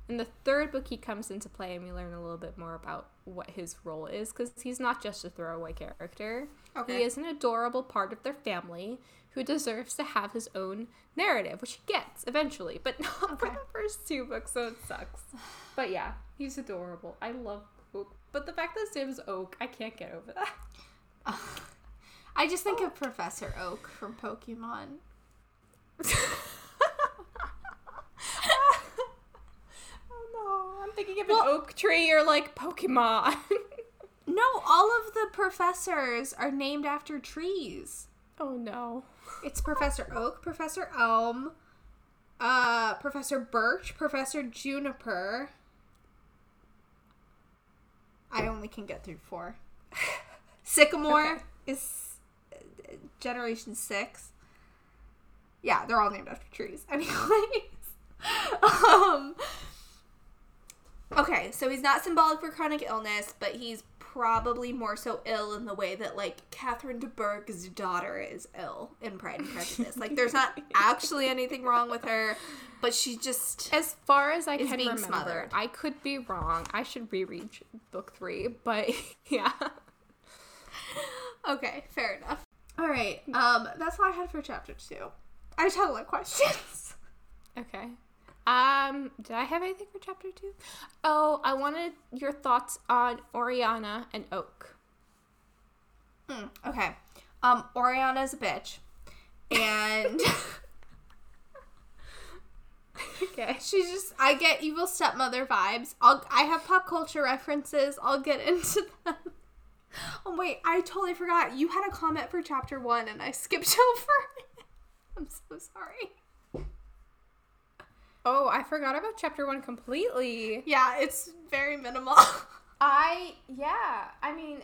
In the third book, he comes into play, and we learn a little bit more about what his role is because he's not just a throwaway character. Okay. He is an adorable part of their family who deserves to have his own narrative, which he gets eventually, but not for the first two books, so it sucks. But yeah, he's adorable. I love Oak. But the fact that his name is Oak, I can't get over that. i just think of professor oak from pokemon oh no, I'm thinking of Well- an oak tree or like Pokemon. no all of the professors are named after trees oh no. It's Professor Oak, Professor Elm, uh, Professor Birch, Professor Juniper. I only can get through four. Sycamore Okay. is uh, Generation Six. Yeah, they're all named after trees. Anyways, um, okay, so he's not symbolic for chronic illness, but he's probably more so ill in the way that like Catherine de Bourgh's daughter is ill in Pride and Prejudice. like there's not actually anything wrong with her, but she just As far as I can remember, smothered. I could be wrong. I should reread book three, but yeah. Okay, fair enough. All right. Um that's all I had for chapter 2. I just had a lot of questions. Okay. Um, did I have anything for chapter two? Oh, I wanted your thoughts on Oriana and Oak. Hmm, okay. Um Oriana's a bitch. And Okay. She's just I get evil stepmother vibes. I'll I have pop culture references. I'll get into them. Oh wait, I totally forgot. You had a comment for chapter 1 and I skipped over it. I'm so sorry. Oh, I forgot about chapter one completely. Yeah, it's very minimal. I yeah. I mean,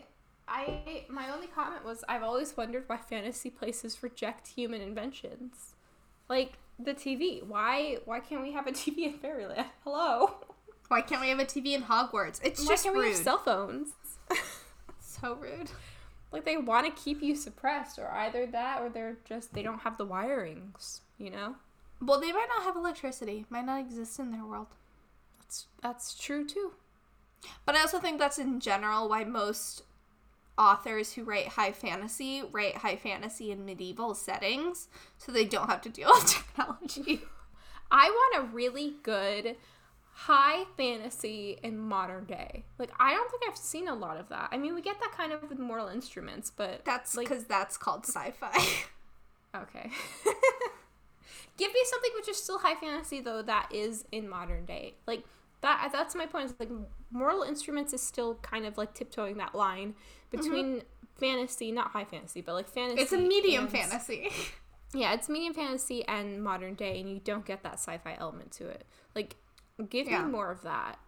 I my only comment was I've always wondered why fantasy places reject human inventions, like the TV. Why why can't we have a TV in Fairyland? Hello. Why can't we have a TV in Hogwarts? It's Why just can't rude. we have cell phones? so rude. like they want to keep you suppressed, or either that, or they're just they don't have the wirings. You know. Well, they might not have electricity. Might not exist in their world. That's that's true too. But I also think that's in general why most authors who write high fantasy write high fantasy in medieval settings so they don't have to deal with technology. I want a really good high fantasy in modern day. Like I don't think I've seen a lot of that. I mean, we get that kind of with Mortal Instruments, but That's like because that's called sci-fi. okay. Give me something which is still high fantasy though that is in modern day. Like that that's my point. Is like Mortal Instruments is still kind of like tiptoeing that line between mm-hmm. fantasy, not high fantasy, but like fantasy. it's a medium and- fantasy. Yeah, it's medium fantasy and modern day, and you don't get that sci-fi element to it. Like, give Yeah. me more of that.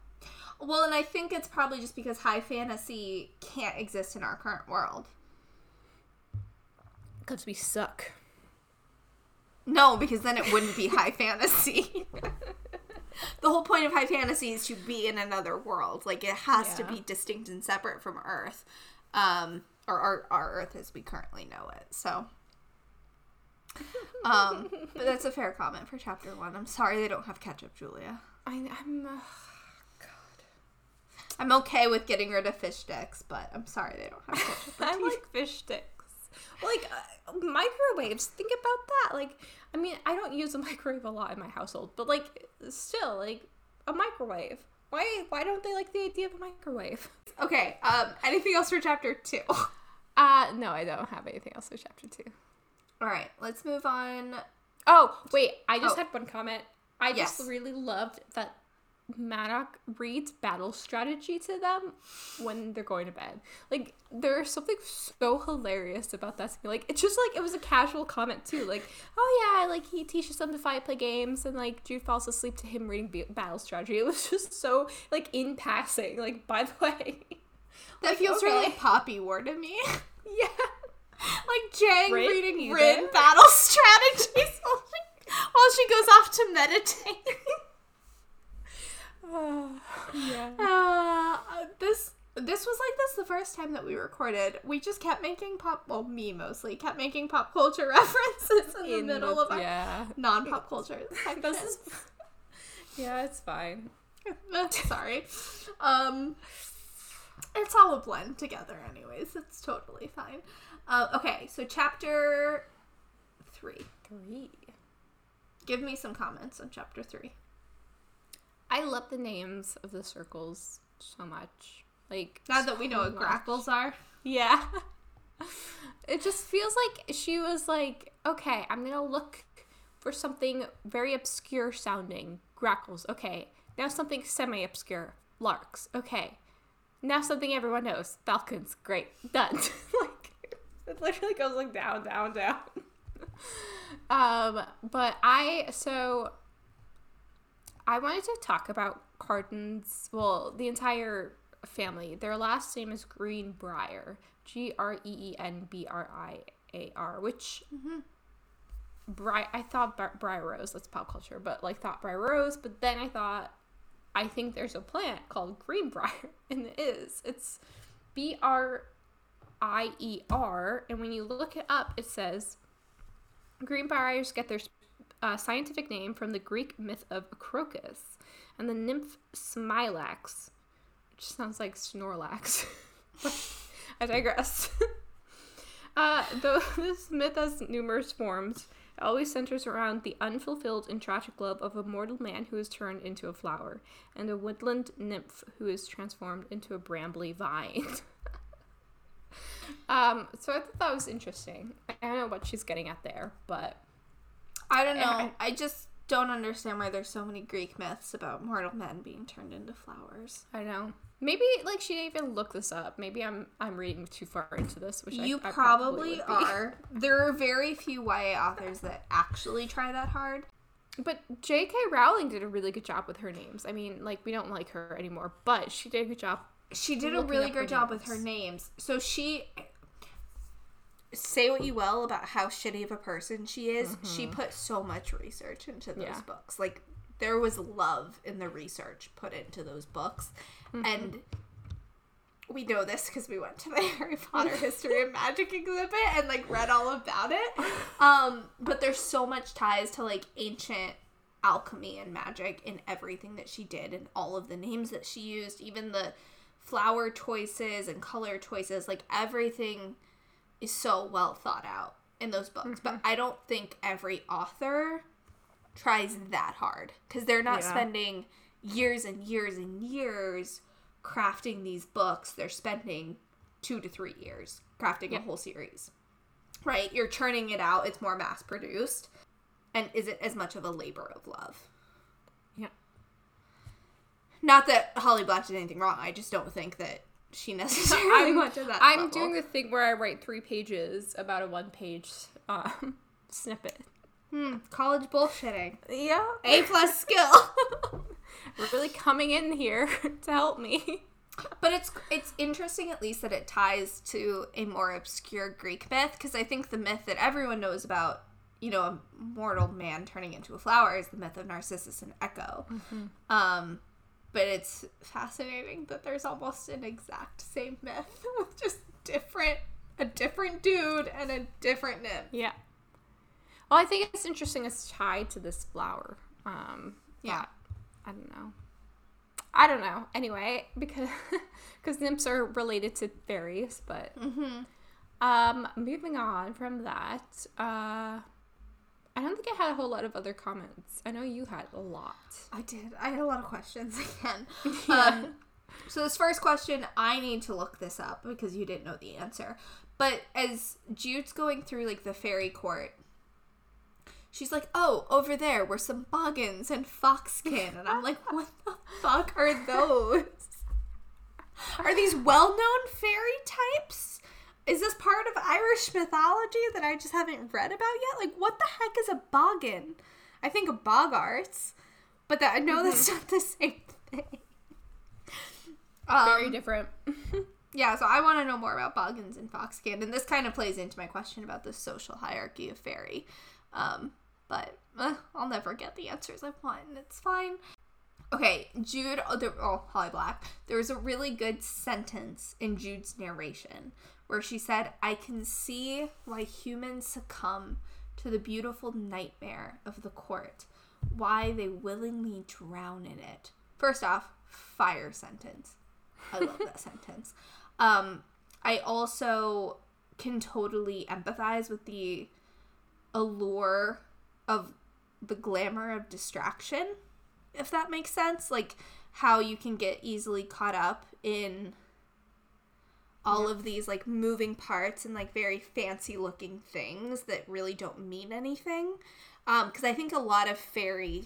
Well, and I think it's probably just because high fantasy can't exist in our current world. Because we suck. No, because then it wouldn't be high fantasy. the whole point of high fantasy is to be in another world. Like it has to be distinct and separate from Earth, um, or our, our Earth as we currently know it. So, um, but that's a fair comment for chapter one. I'm sorry they don't have ketchup, Julia. I, I'm. Uh, God. I'm okay with getting rid of fish sticks, but I'm sorry they don't have ketchup. I like fish sticks. Like uh, microwaves. Think about that. Like, I mean, I don't use a microwave a lot in my household, but like, still, like a microwave. Why? Why don't they like the idea of a microwave? okay. Um, anything else for chapter two? Uh, no, I don't have anything else for chapter two. All right, let's move on. Oh, wait, I just Oh. had one comment. I just really loved that Madoc reads battle strategy to them when they're going to bed. Like, there's something so hilarious about that. Like, it's just like, it was a casual comment too. Like, oh yeah, like, he teaches them to fight, play games, and like, Jude falls asleep to him reading b- battle strategy. It was just so, like, in passing. Like, by the way. That Like, feels okay. really Poppy War to me. yeah. like Jiang Rin, reading Rin battle strategies while she goes off to meditate. Yeah. Uh, this this was like this the first time that we recorded. We just kept making pop. Well, me mostly kept making pop culture references in, the middle of our yeah. non pop culture. This is. Yeah, it's fine. Sorry. Um, it's all a blend together, anyways. It's totally fine. Uh, okay, so chapter three. Three. Give me some comments on chapter three. I love the names of the circles so much. Like Now that we know so what much. grackles are. Yeah. it just feels like she was like, okay, I'm gonna look for something very obscure sounding. Grackles, okay. Now something semi obscure. Larks, okay. Now something everyone knows. Falcons, great. Done. like it literally goes like down, down, down. um, but I so I wanted to talk about Cardan's, well, the entire family. Their last name is Greenbriar. G R E E N B R I A R, which mm-hmm. Bri- I thought Bri- Briar Rose, that's pop culture, but like thought Briar Rose, but then I thought I think there's a plant called Greenbrier, and it is. It's B R I E R, and when you look it up, it says green briars get their uh, scientific name from the Greek myth of Crocus and the nymph Smilax, which sounds like Snorlax. I digress. uh, though this myth has numerous forms, it always centers around the unfulfilled and tragic love of a mortal man who is turned into a flower, and a woodland nymph who is transformed into a brambly vine. um, so I thought that was interesting. I don't know what she's getting at there, but I don't know. I- I just don't understand why there's so many Greek myths about mortal men being turned into flowers. I don't know. Maybe like she didn't even look this up. Maybe I'm I'm reading too far into this, which I- You I, probably, would be. are. There are very few YA authors that actually try that hard. But J.K. Rowling did a really good job with her names. I mean, like we don't like her anymore, but she did a good job. She did a really good job with her names. So she say what you will about how shitty of a person she is. She put so much research into those Yeah. books. Like there was love in the research put into those books. And we know this because we went to the Harry Potter History of Magic exhibit and like read all about it. Um, but there's so much ties to like ancient alchemy and magic in everything that she did and all of the names that she used, even the flower choices and color choices, like everything is so well thought out in those books. But mm-hmm. I don't think every author tries that hard because they're not Yeah. spending years and years and years crafting these books. They're spending two to three years crafting a whole series. Right? You're churning it out, it's more mass produced and isn't as much of a labor of love. Yeah. Not that Holly Black did anything wrong. I just don't think that she necessarily I'm, went to that. I'm level. doing the thing where I write three pages about a one page um, snippet. Hmm, college bullshitting. Yeah. A plus skill. We're really coming in here to help me. But it's it's interesting at least that it ties to a more obscure Greek myth because I think the myth that everyone knows about, you know, a mortal man turning into a flower is the myth of Narcissus and Echo. Um, but it's fascinating that there's almost an exact same myth with just different a different dude and a different nymph. Yeah. Well, I think it's interesting it's tied to this flower. Um, Yeah. I don't know. I don't know. Anyway, because because nymphs are related to fairies, but Mm-hmm. um, moving on from that, uh, I don't think I had a whole lot of other comments. I know you had a lot. I did. I had a lot of questions again. Yeah. Um, so this first question, I need to look this up because you didn't know the answer. But as Jude's going through like the fairy court, she's like, "Oh, over there were some boggins and foxkin," and I'm like, "What the fuck are those? Are these well-known fairy types?" Is this part of Irish mythology that I just haven't read about yet? Like, what the heck is a boggin? I think of bogarts, but that I know that's not the same thing. Very Um, different. yeah, so I want to know more about boggins and foxkin, and this kind of plays into my question about the social hierarchy of fairy. Um, but uh, I'll never get the answers I want, and it's fine. Okay, Jude, oh, there, oh, Holly Black. There was a really good sentence in Jude's narration where she said, I can see why humans succumb to the beautiful nightmare of the court, why they willingly drown in it. First off, fire sentence. I love that sentence. Um, I also can totally empathize with the allure of the glamour of distraction, if that makes sense. Like how you can get easily caught up in all of these like moving parts and like very fancy looking things that really don't mean anything. Um, because I think a lot of fairy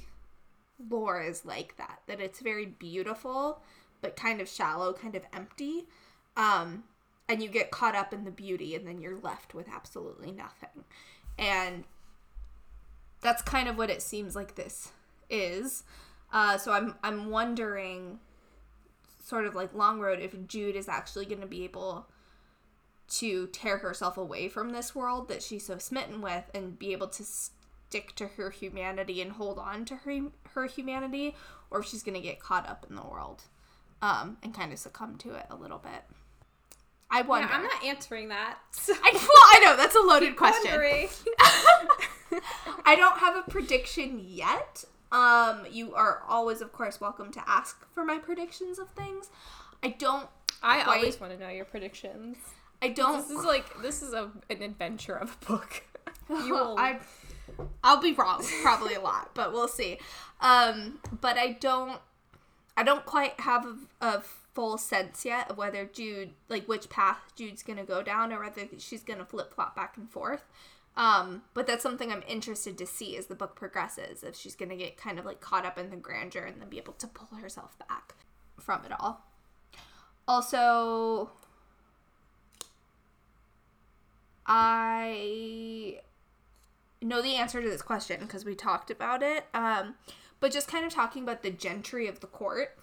lore is like that, that it's very beautiful but kind of shallow, kind of empty. Um, and you get caught up in the beauty and then you're left with absolutely nothing. And that's kind of what it seems like this is. Uh, so I'm I'm wondering, sort of like Long Road, if Jude is actually going to be able to tear herself away from this world that she's so smitten with and be able to stick to her humanity and hold on to her her humanity, or if she's going to get caught up in the world um, and kind of succumb to it a little bit. I wonder. Yeah, I'm not answering that. I, well, I know that's a loaded question. I don't have a prediction yet. Um, you are always, of course, welcome to ask for my predictions of things. I don't. I Quite- always want to know your predictions. I don't. This is like this is a, an adventure of a book. You will. I, I'll be wrong, probably a lot, but we'll see. Um, but I don't. I don't quite have a, a full sense yet of whether Jude, like which path Jude's gonna go down, or whether she's gonna flip flop back and forth. Um, but that's something I'm interested to see as the book progresses. If she's gonna get kind of like caught up in the grandeur and then be able to pull herself back from it all. Also, I know the answer to this question because we talked about it. Um, but just kind of talking about the gentry of the court.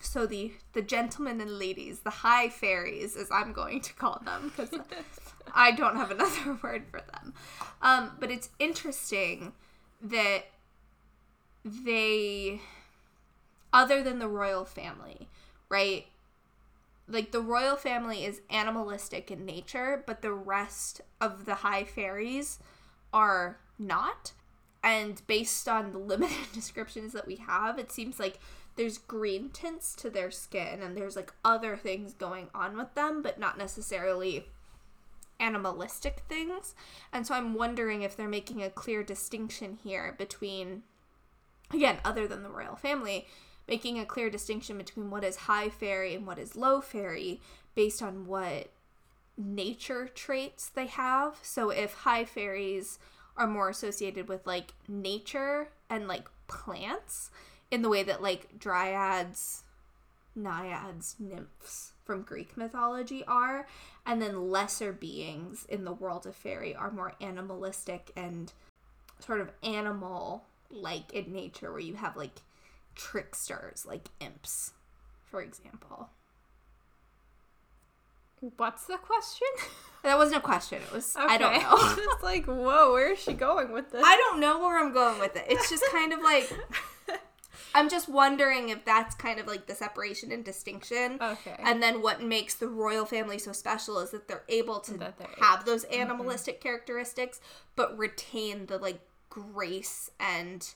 So the the gentlemen and ladies, the high fairies, as I'm going to call them, because I don't have another word for them. Um, but it's interesting that they, other than the royal family, right? Like the royal family is animalistic in nature, but the rest of the high fairies are not. And based on the limited descriptions that we have, it seems like there's green tints to their skin and there's like other things going on with them, but not necessarily animalistic things. And so I'm wondering if they're making a clear distinction here between, again, other than the royal family, making a clear distinction between what is high fairy and what is low fairy based on what nature traits they have. So if high fairies are more associated with like nature and like plants in the way that like dryads, naiads, nymphs from Greek mythology are, and then lesser beings in the world of fairy are more animalistic and sort of animal like in nature where you have like tricksters like imps for example What's the question? that wasn't a question it was i don't know It's like, whoa, where is she going with this? I don't know where I'm going with it. It's just kind of like I'm just wondering if that's kind of like the separation and distinction. Okay. And then what makes the royal family so special is that they're able to they're- have those animalistic characteristics but retain the like grace and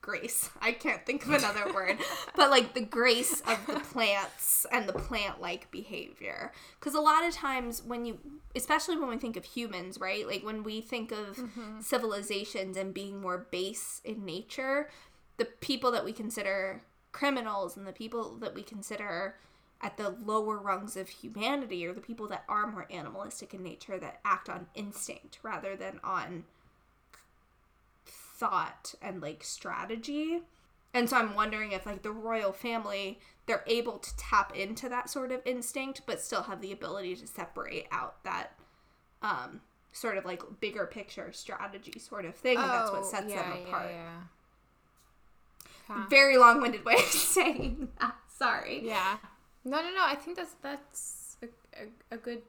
grace. I can't think of another word. But like the grace of the plants and the plant-like behavior. Cuz a lot of times when you especially when we think of humans, right? Like when we think of civilizations and being more base in nature, the people that we consider criminals and the people that we consider at the lower rungs of humanity are the people that are more animalistic in nature that act on instinct rather than on thought and like strategy. And so I'm wondering if like the royal family they're able to tap into that sort of instinct but still have the ability to separate out that um sort of like bigger picture strategy sort of thing and that's what Oh, sets yeah, them yeah, apart. Yeah. Very long-winded way of saying that. Sorry. Yeah. No, no, no. I think that's that's a, a, a good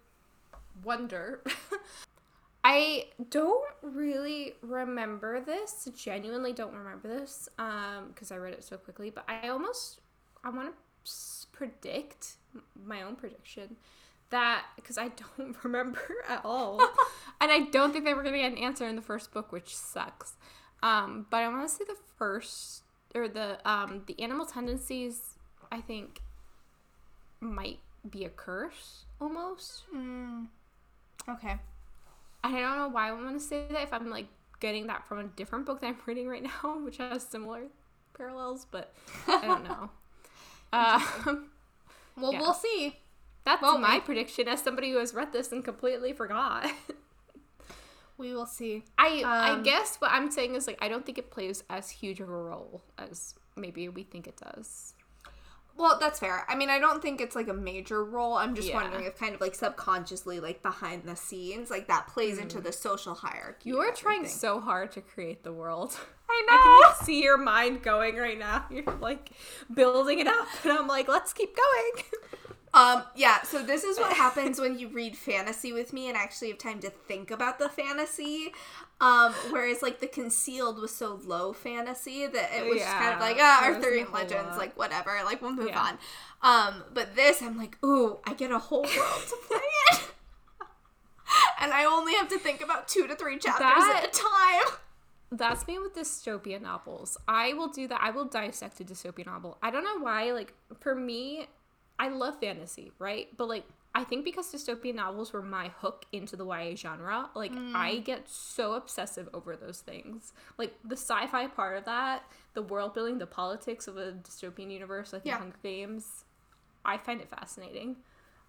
wonder. I don't really remember this. Genuinely don't remember this um because I read it so quickly, but I almost I want to predict my own prediction that because I don't remember at all. and I don't think they were going to get an answer in the first book, which sucks. Um but I want to say the first or the um the animal tendencies I think might be a curse almost. Mm. Okay. I don't know why I want to say that if I'm like getting that from a different book that I'm reading right now, which has similar parallels, but I don't know. um, Well, Yeah. we'll see. that's Won't my we? prediction as somebody who has read this and completely forgot. We will see. I I Um, guess what I'm saying is like I don't think it plays as huge of a role as maybe we think it does. Well, that's fair. I mean, I don't think it's like a major role. I'm just Yeah. wondering if kind of like subconsciously, like behind the scenes, like that plays into the social hierarchy. You are trying so hard to create the world. I know. I can like see your mind going right now. You're like building it up, and I'm like, let's keep going. Um, yeah, so this is what happens when you read fantasy with me and actually have time to think about the fantasy. Um, whereas like the concealed was so low fantasy that it was just kind of like, ah, there wasn't a Arthurian legends, like whatever, like we'll move Yeah. on. Um, but this I'm like, ooh, I get a whole world to play in. and I only have to think about two to three chapters That- at a time. That's me with dystopian novels. I will do that. I will dissect a dystopian novel. I don't know why. Like for me, I love fantasy, right? But like I think because dystopian novels were my hook into the YA genre, like I mm. get so obsessive over those things. Like the sci-fi part of that, the world building, the politics of a dystopian universe, like Yeah. the Hunger Games, I find it fascinating.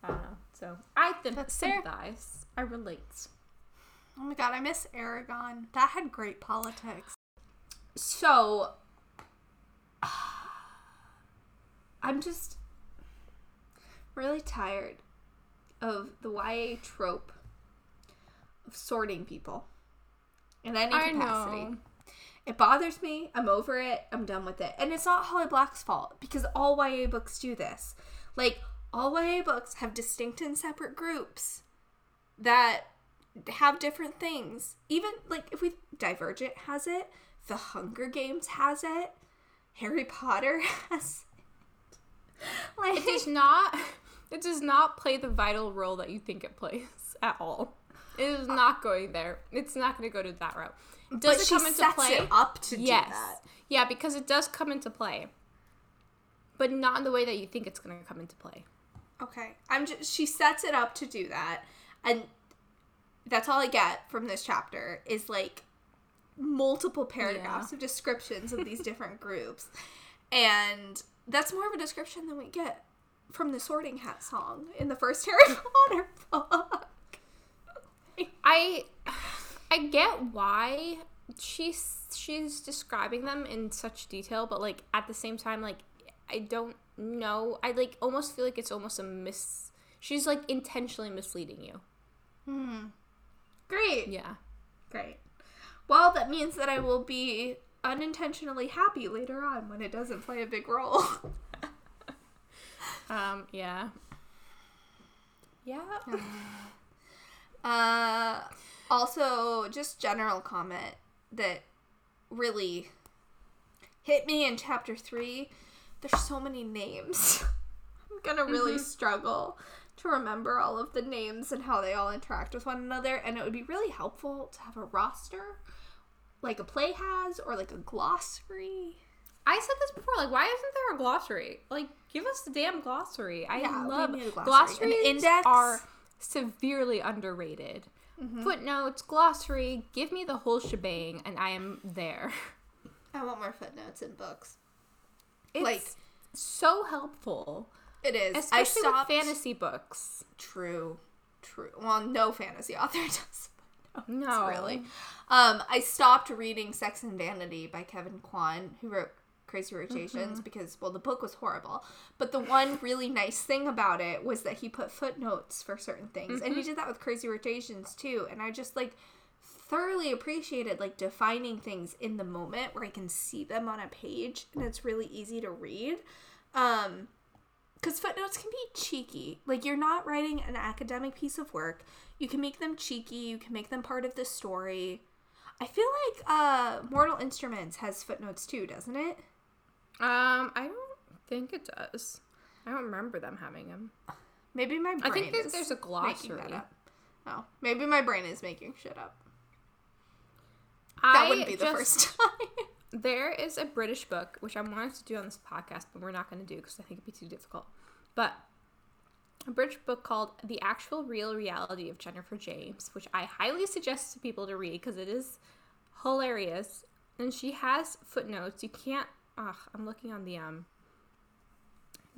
I. So I th- That's fair. sympathize. I relate. Oh my god, I miss Aragon. That had great politics. So I'm just really tired of the YA trope of sorting people in any I capacity. know. It bothers me. I'm over it. I'm done with it. And it's not Holly Black's fault because all YA books do this. Like, all YA books have distinct and separate groups that have different things. Even, like, if we. Divergent has it, The Hunger Games has it, Harry Potter has it. Like, It does not. It does not play the vital role that you think it plays at all. It is uh, not going there. It's not going to go to that route. Does but it come into play? it up to yes. do that. Yeah, because it does come into play, but not in the way that you think it's going to come into play. Okay. I'm just she sets it up to do that. And that's all I get from this chapter is like multiple paragraphs of descriptions of these different groups. And that's more of a description than we get from the sorting hat song in the first Harry Potter book. I I get why she's she's describing them in such detail, but like at the same time, like I don't know. I like almost feel like it's almost a miss. She's like intentionally misleading you. Hmm. Great. Yeah. Great. Well, that means that I will be unintentionally happy later on when it doesn't play a big role. Um. Yeah. Yeah. Uh, also, just general comment that really hit me in chapter three. There's so many names. I'm gonna really struggle to remember all of the names and how they all interact with one another, and it would be really helpful to have a roster, like a play has, or like a glossary. I said this before. Like, why isn't there a glossary? Like, give us the damn glossary. I Yeah, love glossary. An glossaries. index. are severely underrated. Mm-hmm. Footnotes, glossary. Give me the whole shebang, and I am there. I want more footnotes in books. It's Like- so helpful, It is. I especially stopped. with fantasy books. True. True. Well, no fantasy author does. No, really. Um, I stopped reading Sex and Vanity by Kevin Kwan, who wrote Crazy Rich Asians, because well, the book was horrible. But the one really nice thing about it was that he put footnotes for certain things, and he did that with Crazy Rich Asians too. And I just like thoroughly appreciated like defining things in the moment where I can see them on a page, and it's really easy to read. Um, because footnotes can be cheeky. Like you're not writing an academic piece of work. You can make them cheeky. You can make them part of the story. I feel like uh, Mortal Instruments has footnotes too, doesn't it? Um, I don't think it does. I don't remember them having them. Maybe my brain I think there's, is there's a making glossary. that up. Oh, maybe my brain is making shit up. I That wouldn't be the just- first time. There is a British book which I wanted to do on this podcast, but we're not going to do because I think it'd be too difficult. But a British book called The Actual Real Reality of Jennifer James, which I highly suggest to people to read because it is hilarious. And she has footnotes. You can't. Ugh, I'm looking on the um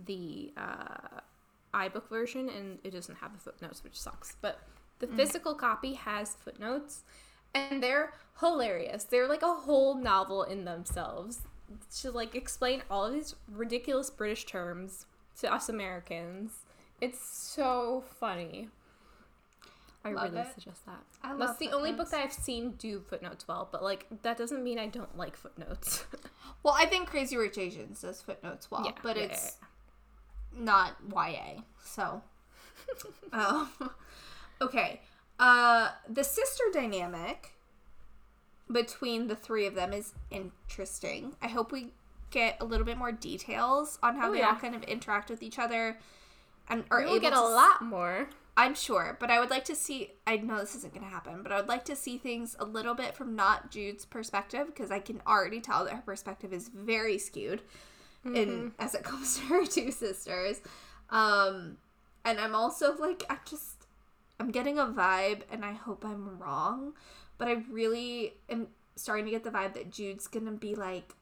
the uh, iBook version, and it doesn't have the footnotes, which sucks. But the physical copy has footnotes, and they're hilarious. They're like a whole novel in themselves to like explain all of these ridiculous British terms to us Americans. It's so funny. I Love really it. suggest that. I That's love the only book that I've seen do footnotes well, but like that doesn't mean I don't like footnotes. well, I think Crazy Rich Asians does footnotes well, Yeah, but yeah, it's not YA. So, um, okay. Uh, the sister dynamic between the three of them is interesting. I hope we get a little bit more details on how Oh, they yeah. all kind of interact with each other, and are We will get a lot more. I'm sure, but I would like to see. I know this isn't going to happen, but I would like to see things a little bit from not Jude's perspective because I can already tell that her perspective is very skewed, in as it comes to her two sisters. Um, and I'm also like, I'm just, I'm getting a vibe, and I hope I'm wrong, but I really am starting to get the vibe that Jude's gonna be like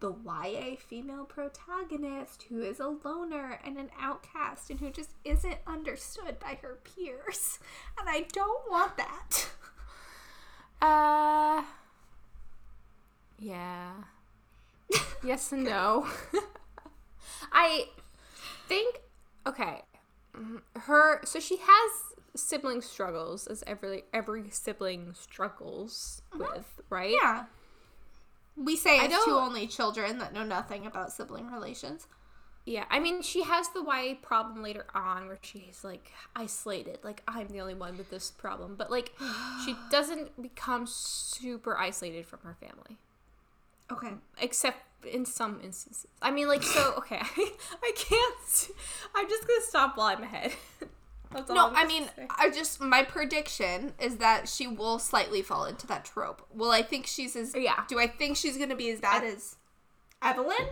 the YA female protagonist who is a loner and an outcast and who just isn't understood by her peers. And I don't want that. Uh. Yeah. yes and no. I think okay. Her so she has sibling struggles as every every sibling struggles with, right? Yeah. We say I as two only children that know nothing about sibling relations. Yeah, I mean, she has the YA problem later on where she's like isolated. Like, I'm the only one with this problem. But, like, she doesn't become super isolated from her family. Okay. Except in some instances. I mean, like, so, okay, I, I can't. I'm just gonna stop while I'm ahead. That's No, I mean, say. I just my prediction is that she will slightly fall into that trope. Well, I think she's as Yeah. Do I think she's gonna be as bad as Evelyn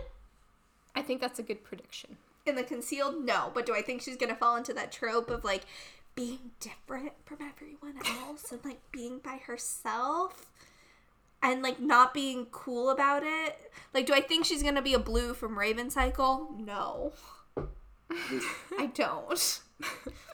I think that's a good prediction. in the concealed? No, but do I think she's gonna fall into that trope of like being different from everyone else and like being by herself and like not being cool about it? Like, do I think she's gonna be a blue from Raven Cycle? No, I don't.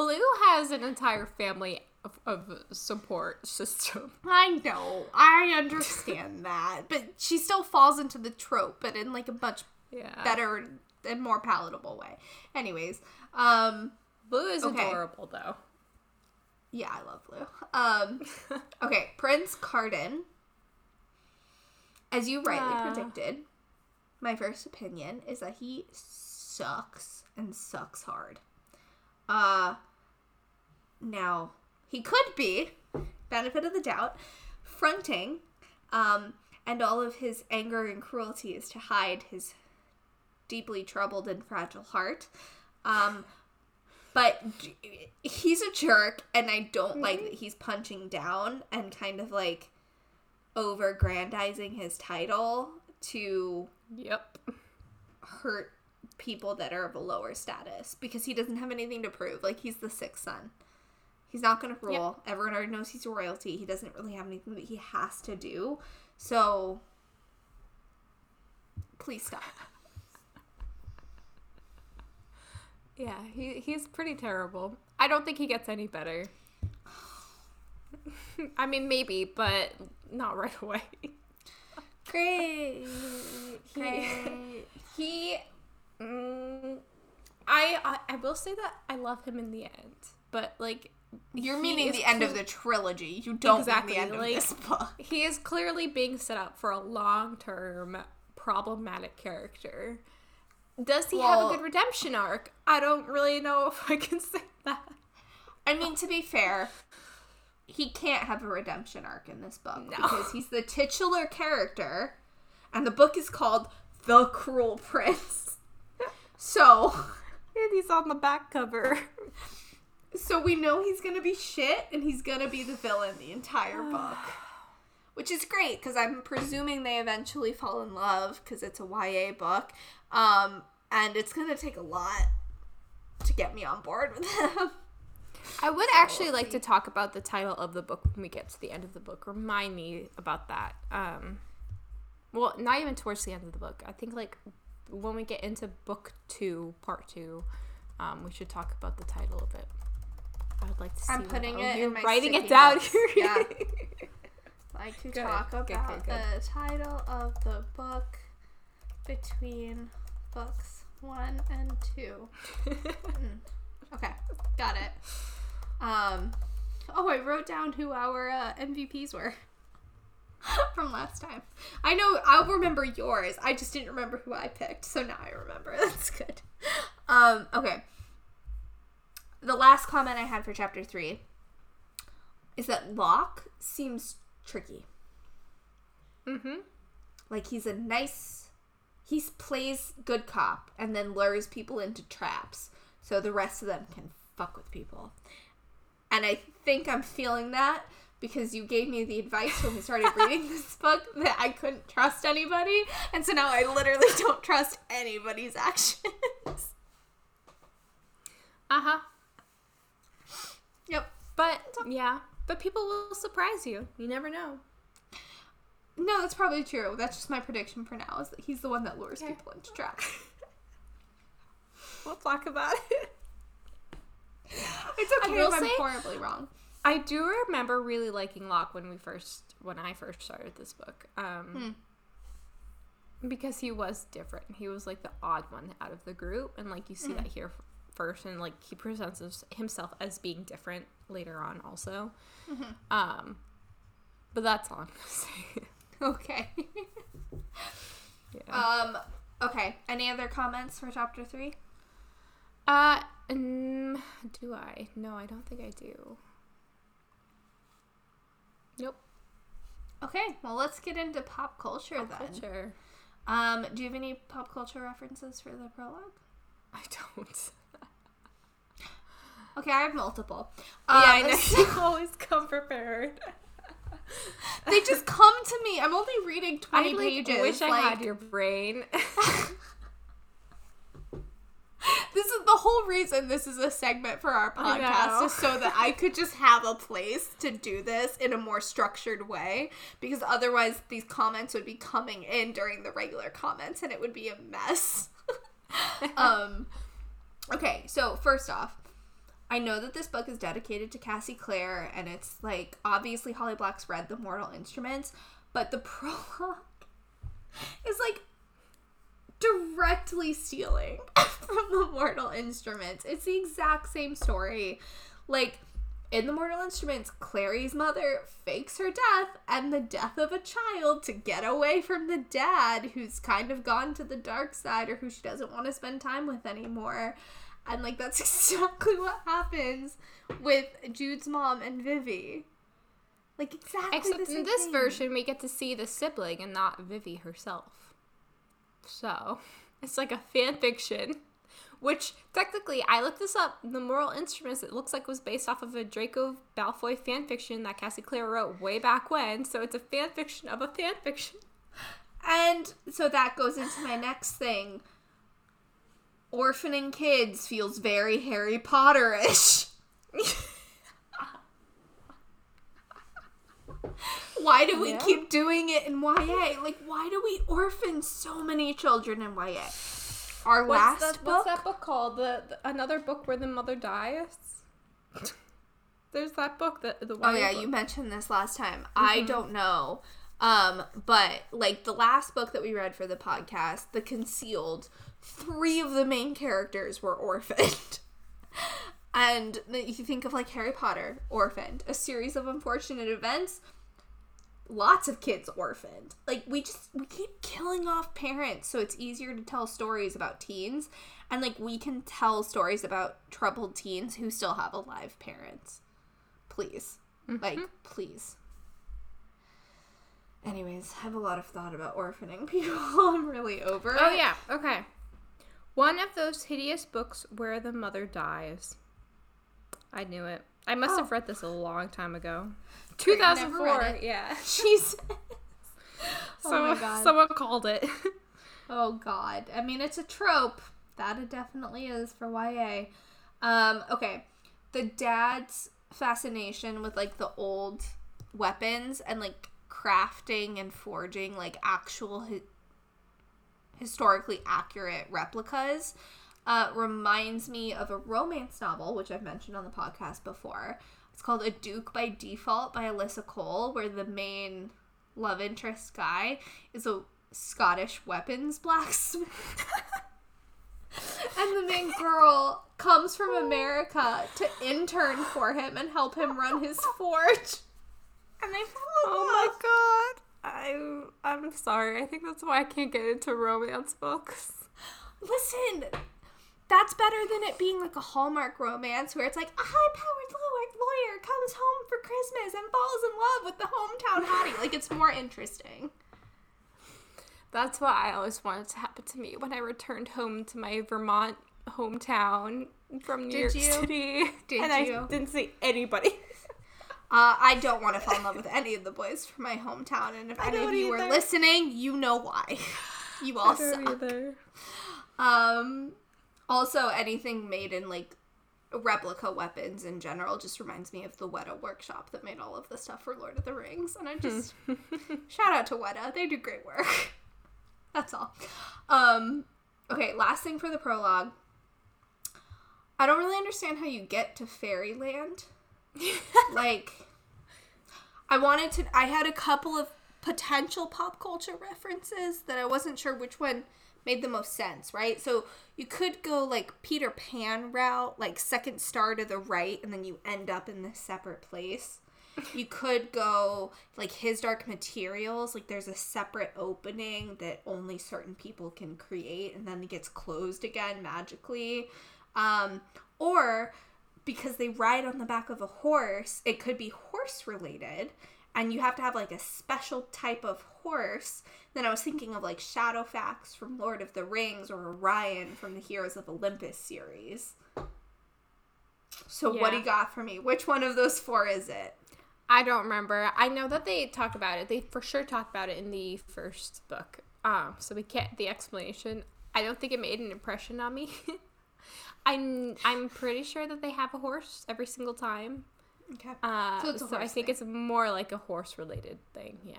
Blue has an entire family of, of support system. I know. I understand that. But she still falls into the trope, but in like a much Yeah. better and more palatable way. Anyways, um Blue is Okay. adorable, though. yeah, I love Blue. Um okay, Prince Cardan. As you rightly predicted, my first opinion is that he sucks and sucks hard. Uh now he could be benefit of the doubt fronting um and all of his anger and cruelty is to hide his deeply troubled and fragile heart um but he's a jerk and i don't like that he's punching down and kind of like over grandizing his title to Yep. hurt people that are of a lower status because he doesn't have anything to prove. Like he's the sixth son. He's not going to rule. Everyone already knows he's royalty. He doesn't really have anything that he has to do. So please stop. Yeah, he he's pretty terrible. I don't think he gets any better. I mean, maybe, but not right away. Great. He, he mm, I, I I will say that I love him in the end, but like You're meaning the end of the trilogy. You don't Exactly, mean the end like- of this book. He is clearly being set up for a long term problematic character. Does he have a good redemption arc? I don't really know if I can say that. I mean, to be fair, he can't have a redemption arc in this book No. because he's the titular character, and the book is called The Cruel Prince. So, And he's on the back cover. So we know he's gonna be shit, and he's gonna be the villain the entire book, which is great because I'm presuming they eventually fall in love because it's a YA book, um, and it's gonna take a lot to get me on board with him. I would actually like to talk about the title of the book when we get to the end of the book. Remind me about that. Um, well, not even towards the end of the book. I think like when we get into book two, part two, um, we should talk about the title of it. I would like to see. I'm putting Oh, it You're in my writing it down notes. here. Yeah. like to talk about the title of the book between books one and two. Mm. Okay, got it. Um, oh, I wrote down who our uh, MVPs were. from last time. I know I'll remember yours. I just didn't remember who I picked, so now I remember. That's good. Um, okay. The last comment I had for chapter three is that Locke seems tricky. Mm-hmm. Like he's a nice he plays good cop and then lures people into traps so the rest of them can fuck with people. And I think I'm feeling that because you gave me the advice when we started reading this book that I couldn't trust anybody. And so now I literally don't trust anybody's actions. Uh-huh. Yep. But yeah, but people will surprise you. You never know. No, that's probably true. That's just my prediction for now is that he's the one that lures Okay. people into traps. We'll talk about it. It's okay if I'm say- horribly wrong. I do remember really liking Locke when we first when I first started this book. Um because he was different. He was like the odd one out of the group and like you see that here first and like he presents himself as being different later on also. Um but that's all I'm to say. Okay. yeah. um okay. Any other comments for chapter 3? Uh, mm, do I? No, I don't think I do. Nope. Okay, well let's get into pop culture then. Culture. Um, do you have any pop culture references for the prologue? I don't. Okay, I have multiple. yeah, I Um, know. so- You always come prepared. they just come to me. I'm only reading I 20 like, pages. I wish I had your brain. This is the whole reason this is a segment for our podcast is so that I could just have a place to do this in a more structured way because otherwise these comments would be coming in during the regular comments and it would be a mess. um okay, so first off, I know that this book is dedicated to Cassie Clare and it's like obviously Holly Black's read The Mortal Instruments, but the prologue is like directly stealing from the Mortal Instruments. It's the exact same story. Like in the Mortal Instruments, Clary's mother fakes her death and the death of a child to get away from the dad who's kind of gone to the dark side or who she doesn't want to spend time with anymore. And like that's exactly what happens with Jude's mom and Vivi. Like exactly Except in this thing. version, we get to see the sibling and not Vivi herself. So, it's like a fan fiction. Which, technically, I looked this up. The Mortal Instruments, it looks like was based off of a Draco Malfoy fan fiction that Cassie Clare wrote way back when. So, it's a fan fiction of a fan fiction. And so that goes into my next thing. Orphaning kids feels very Harry Potter-ish. why do we Yeah. keep doing it in YA? Like, why do we orphan so many children in YA? Our What's, last that, book. what's that book called? The, the Another book where the mother dies? There's that book, the, the Oh yeah, book. you mentioned this last time. I don't know. Um, but like the last book that we read for the podcast, The Concealed, three of the main characters were orphaned. and if you think of like Harry Potter, orphaned, a series of unfortunate events, lots of kids orphaned. Like we just we keep killing off parents so it's easier to tell stories about teens and like we can tell stories about troubled teens who still have alive parents. Please. Mm-hmm. Like please. Anyways, I have a lot of thought about orphaning people. I'm really over Oh it. yeah, okay. One of those hideous books where the mother dies. I knew it. I must Oh. have read this a long time ago. 2004. Yeah. Jesus. So, oh my god. Someone called it. Oh god. I mean it's a trope. That it definitely is for YA. Um, okay. The dad's fascination with like the old weapons and like crafting and forging like actual historically accurate replicas uh, reminds me of a romance novel which I've mentioned on the podcast before. It's called A Duke by Default by Alyssa Cole, where the main love interest guy is a Scottish weapons blacksmith. and the main girl comes from America to intern for him and help him run his forge. And they fall in oh my god. I I'm sorry. I think that's why I can't get into romance books. Listen, that's better than it being like a Hallmark romance where it's like a high powered lawyer, lawyer comes home for Christmas and falls in love with the hometown hottie. Like, it's more interesting. That's what I always wanted to happen to me when I returned home to my Vermont hometown from New Did York you? City. Did and you? I didn't see anybody. Uh, I don't want to fall in love with any of the boys from my hometown, and if I any of you either. are listening, you know why. You all suck. either. Um, also, anything made in like replica weapons in general just reminds me of the Weta workshop that made all of the stuff for Lord of the Rings, and I just shout out to Weta. They do great work. That's all. Um, okay, last thing for the prologue. I don't really understand how you get to Fairyland. like, I wanted to. I had a couple of potential pop culture references that I wasn't sure which one made the most sense, right? So you could go like Peter Pan route, like second star to the right, and then you end up in this separate place. You could go like his dark materials, like there's a separate opening that only certain people can create, and then it gets closed again magically. Um, or because they ride on the back of a horse, it could be horse related, and you have to have like a special type of horse. Then I was thinking of like Shadowfax from Lord of the Rings or Arion from the Heroes of Olympus series. So what do you got for me? Which one of those four is it? I don't remember. I know that they talk about it. They for sure talk about it in the first book. Um, so we get the explanation. I don't think it made an impression on me. I'm I'm pretty sure that they have a horse every single time. Okay. Uh, So so I think thing. it's more like a horse related thing. Yeah.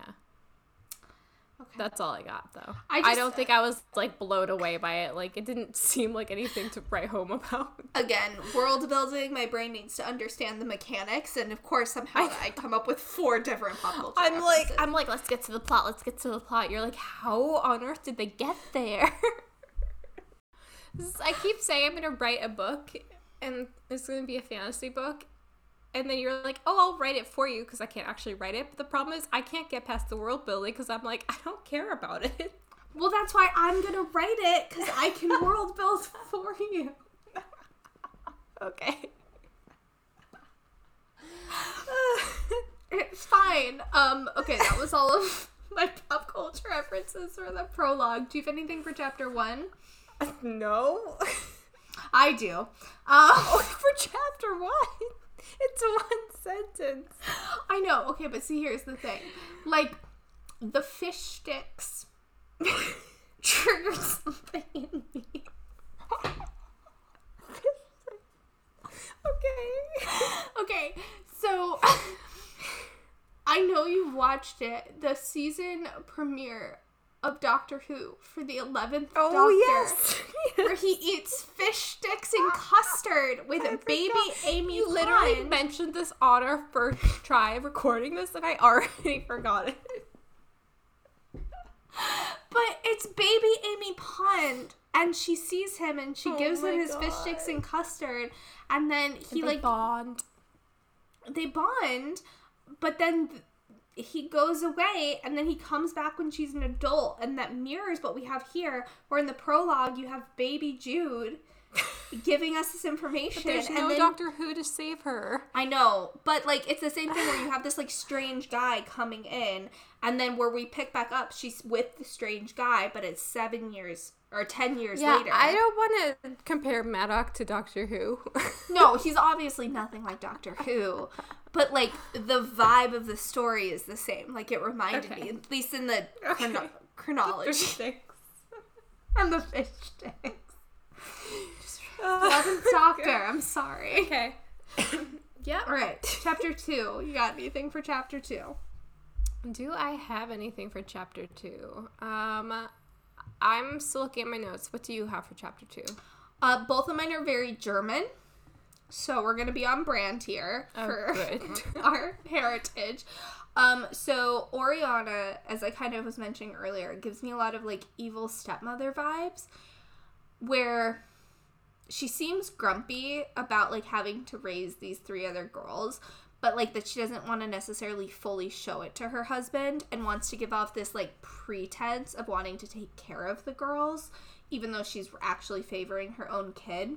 Okay. That's all I got though. I I, don't think I was like blown away by it. Like it didn't seem like anything to write home about. Again, world building, my brain needs to understand the mechanics, and of course, somehow I, come up with four different pop culture I'm like. I'm like let's get to the plot. Let's get to the plot. You're like how on earth did they get there? I keep saying I'm gonna write a book, and it's gonna be a fantasy book. And then you're like, oh, I'll write it for you because I can't actually write it. But the problem is, I can't get past the world building because I'm like, I don't care about it. Well, that's why I'm gonna write it because I can world build for you. Okay. It's fine. Um. Okay, that was all of my pop culture references for the prologue. Do you have anything for chapter one? No. I do. Um. For chapter one, it's one sentence. I know. Okay, but see, here's the thing. Like, the fish sticks triggered something in me. Okay. Okay, so I know you've watched it, the season premiere of Doctor Who for the 11th Oh Doctor. yes. Where he eats fish sticks and custard with I baby forgot. Amy You literally Pond. mentioned this on our first try of recording this, and I already forgot it. But it's baby Amy Pond, and she sees him and she Oh gives him his fish sticks and custard, and then he They like bond. they bond, but then th- he goes away and then he comes back when she's an adult, and that mirrors what we have here. Where in the prologue you have baby Jude giving us this information, There's and no then Doctor Who to save her. I know, but like it's the same thing where you have this like strange guy coming in, and then where we pick back up, she's with the strange guy, but it's seven years or ten years Yeah, later. I don't want to compare Maddock to Doctor Who. No, he's obviously nothing like Doctor Who, but like the vibe of the story is the same. Like it reminded Okay. me, at least in the chrono- Okay. chronology Six. and the fish sticks. Eleventh Doctor. I'm sorry. Okay. yep. All right, chapter two. You got anything for chapter two? Do I have anything for chapter two? Um, I'm still looking at my notes. What do you have for chapter two? Uh, both of mine are very German, so we're gonna be on brand here Oh, for our heritage. Um, so Oriana, as I kind of was mentioning earlier, gives me a lot of like evil stepmother vibes, where she seems grumpy about like having to raise these three other girls, but like that she doesn't want to necessarily fully show it to her husband and wants to give off this like pretense of wanting to take care of the girls, even though she's actually favoring her own kid.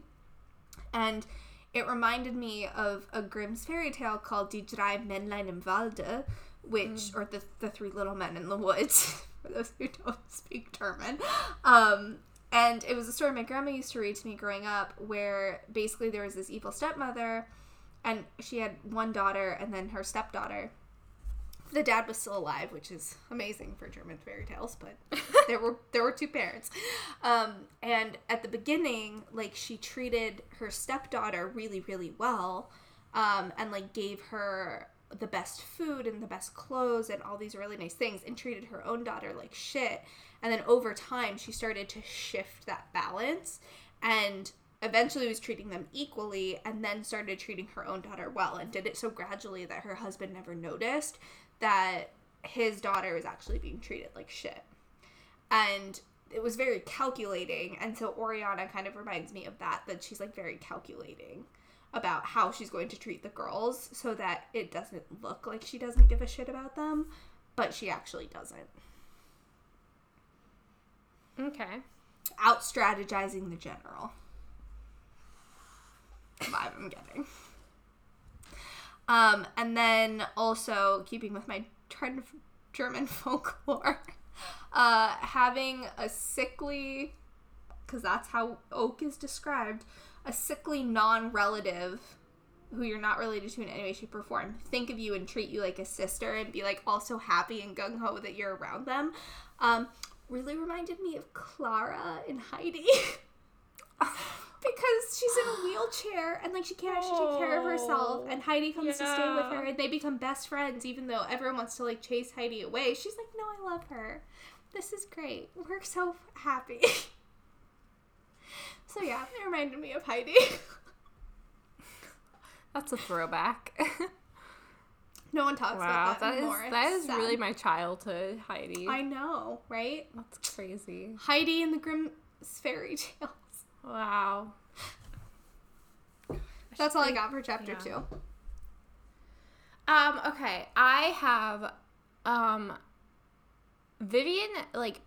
And it reminded me of a Grimm's fairy tale called Die drei Männlein im Walde, which, or the, the Three Little Men in the Woods, for those who don't speak German. Um, and it was a story my grandma used to read to me growing up where basically there was this evil stepmother and she had one daughter and then her stepdaughter. The dad was still alive, which is amazing for German fairy tales, but there were there were two parents. Um, and at the beginning, like she treated her stepdaughter really, really well, um, and like gave her the best food and the best clothes and all these really nice things and treated her own daughter like shit. And then over time, she started to shift that balance and eventually was treating them equally and then started treating her own daughter well and did it so gradually that her husband never noticed that his daughter was actually being treated like shit. And it was very calculating. And so Oriana kind of reminds me of that, that she's like very calculating about how she's going to treat the girls so that it doesn't look like she doesn't give a shit about them, but she actually doesn't. Okay. Out strategizing the general. Vibe I'm getting. Um, and then also keeping with my trend of German folklore, uh, having a sickly, because that's how oak is described, a sickly non-relative who you're not related to in any way, shape, or form think of you and treat you like a sister and be like also happy and gung ho that you're around them. Um, really reminded me of Clara and Heidi. because she's in a wheelchair and like she can't actually take care of herself and Heidi comes to stay with her and they become best friends even though everyone wants to like chase Heidi away. She's like, "No, I love her. This is great. We're so happy." so yeah, it reminded me of Heidi. That's a throwback. no one talks wow, about that, that is anymore. that It's is sad. really my childhood, Heidi. I know, right? That's crazy. Heidi and the Grimm's fairy tales. Wow. That's all I got for chapter yeah. two. Um, okay. I have um Vivian like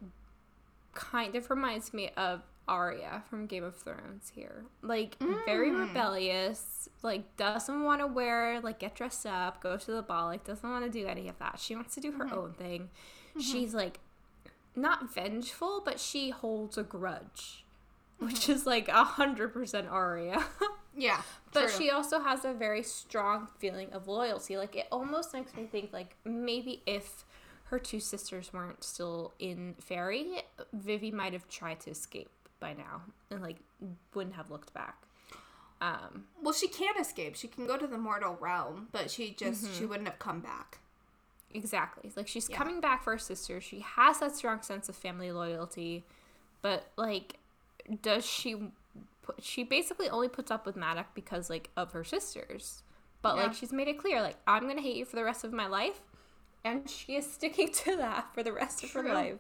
kind of reminds me of Arya from Game of Thrones here. Like very Mm. rebellious, like doesn't want to wear like get dressed up, go to the ball, like doesn't want to do any of that. She wants to do her own thing. She's like not vengeful, but she holds a grudge. Which is like a hundred percent Arya. Yeah, But true. she also has a very strong feeling of loyalty. Like it almost makes me think like maybe if her two sisters weren't still in Faerie, Vivi might have tried to escape by now and like wouldn't have looked back. Um, Well, she can't escape. She can go to the mortal realm, but she just Mm-hmm. she wouldn't have come back. exactly. Like she's Yeah. coming back for her sister. She has that strong sense of family loyalty, but like, does she? Put, she basically only puts up with Maddox because like of her sisters. But Yeah. like she's made it clear, like I'm gonna hate you for the rest of my life, and she is sticking to that for the rest of her life.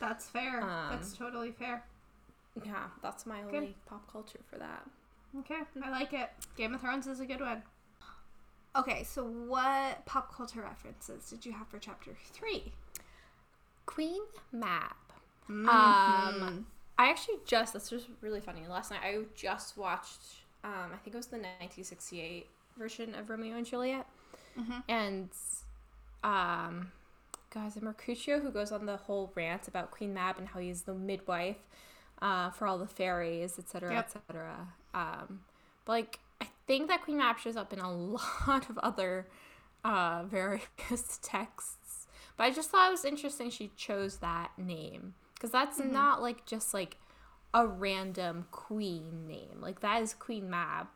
That's fair. Um, That's totally fair. Yeah, that's my Good. only pop culture for that. Okay, I like it. Game of Thrones is a good one. Okay, so what pop culture references did you have for chapter three? Queen Mab. Mm-hmm. Um, I actually just that's just really funny. Last night I just watched. Um, I think it was the 1968 version of Romeo and Juliet, Mhm. and um, guys, Mercutio who goes on the whole rant about Queen Mab and how he's the midwife uh, for all the fairies, etc., Yep. etc. Um, but like I think that Queen Mab shows up in a lot of other uh, various texts. But I just thought it was interesting she chose that name because that's Mm-hmm. not like just like a random queen name. Like that is Queen Mab,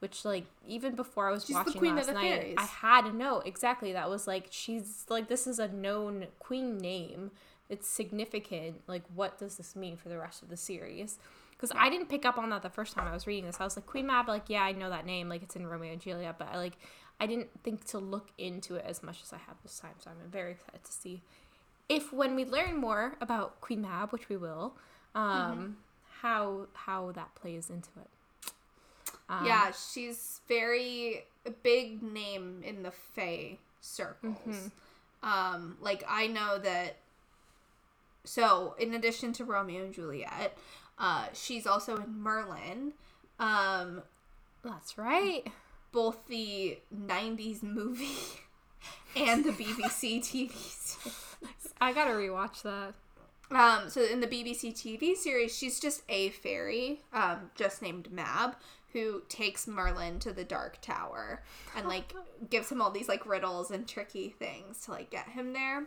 which like even before I was She's watching last night, fairies. I had to know exactly that was like she's like this is a known queen name. It's significant. Like what does this mean for the rest of the series? Because I didn't pick up on that the first time I was reading this. I was like Queen Mab, like yeah, I know that name. Like it's in Romeo and Juliet, but I like I didn't think to look into it as much as I have this time. So I'm very excited to see if when we learn more about Queen Mab, which we will, um, how how that plays into it. Um, yeah, she's very a big name in the Fae circles. Mm-hmm. Um, like I know that. So, in addition to Romeo and Juliet, uh, she's also in Merlin. Um, That's right. both the '90s movie and the BBC TV series. I gotta rewatch that. Um, so in the BBC TV series, she's just a fairy, um, just named Mab, who takes Merlin to the Dark Tower and like gives him all these like riddles and tricky things to like get him there.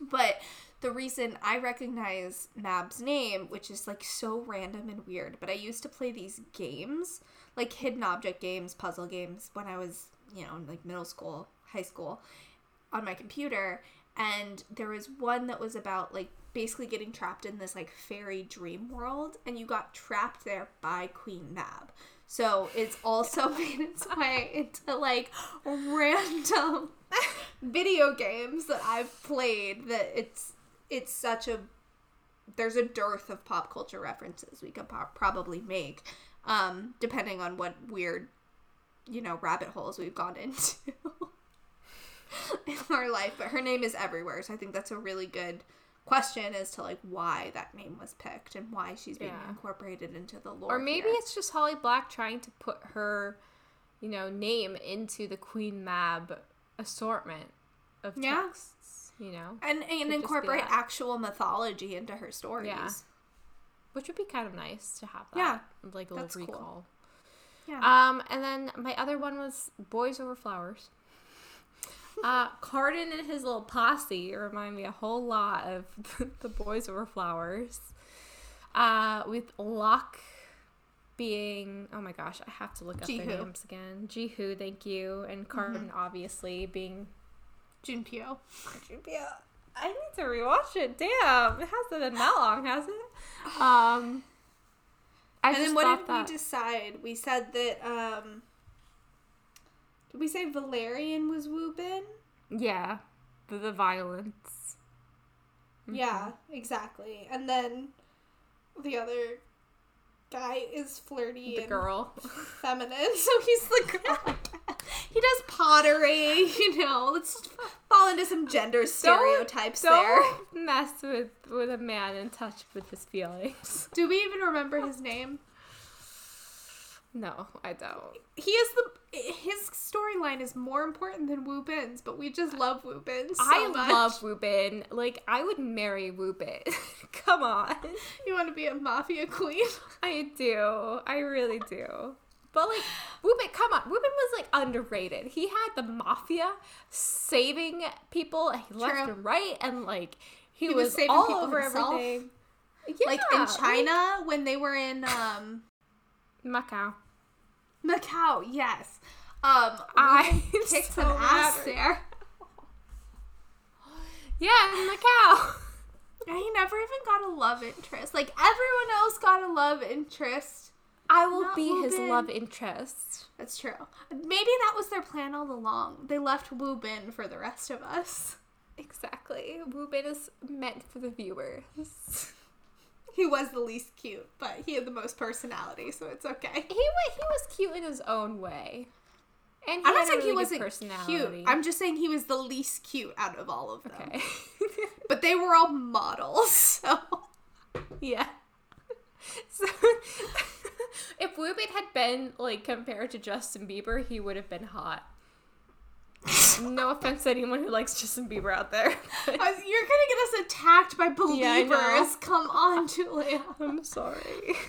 But the reason I recognize Mab's name, which is like so random and weird, but I used to play these games, like hidden object games, puzzle games, when I was, you know, in like middle school, high school, on my computer. And there was one that was about like basically getting trapped in this like fairy dream world, and you got trapped there by Queen Mab. So it's also made its way into like random video games that I've played that it's it's such a there's a dearth of pop culture references we could po- probably make um depending on what weird you know rabbit holes we've gone into in our life but her name is everywhere so I think that's a really good question as to like why that name was picked and why she's being Yeah. incorporated into the lore Or maybe here. it's just Holly Black trying to put her, you know, name into the Queen Mab assortment of Yeah. texts. You know, and and incorporate actual mythology into her stories Yeah. which would be kind of nice to have that. Yeah, like a little cool. recall. yeah Um, and then my other one was Boys Over Flowers. Uh, Cardan and his little posse remind me a whole lot of the Boys Over Flowers. Uh, with Locke being, oh my gosh, I have to look up Jihu. their names again. Jihu, thank you, and Cardan obviously being. Junpyo Yeah, I need to rewatch it. Damn, it hasn't been that long, has it? Um, I and just then what did that. we decide? We said that um did we say Valerian was Wu Bin? Yeah, the, the violence. Yeah, mm-hmm. exactly. And then the other guy is flirty The girl. feminine, so he's the girl. he does pottery, you know. Let's fall into some gender stereotypes there. Don't mess with with a man in touch with his feelings. Do we even remember his name? No, I don't. He is the his storyline is more important than Wu Bin's, but we just love Wu Bin so I much. love Wu Bin. Like I would marry Wu Bin. Come on. You want to be a mafia queen? I do. I really do. But like Wu Bin, come on. Wu Bin was like underrated. He had the mafia saving people left True. and right and like he, He was was, saving all people over himself. everything. like in China when they were in um Macau. Macau, yes. Um I kicked so some ass there. Yeah, in Macau. He never even got a love interest. Like everyone else got a love interest. I will Not be Wu his Bin. love interest. That's true. Maybe that was their plan all along. They left Wu Bin for the rest of us. Exactly. Wu Bin is meant for the viewers. He was the least cute, but he had the most personality, so it's okay. He he was cute in his own way, and he I'm not had a saying really he wasn't cute. I'm just saying he was the least cute out of all of them. okay. But they were all models, so yeah. So, if Wu had been like compared to Justin Bieber, he would have been hot. No offense to anyone who likes Justin Bieber out there. You're gonna get us attacked by believers. Yeah, Come on, Julia. I'm sorry.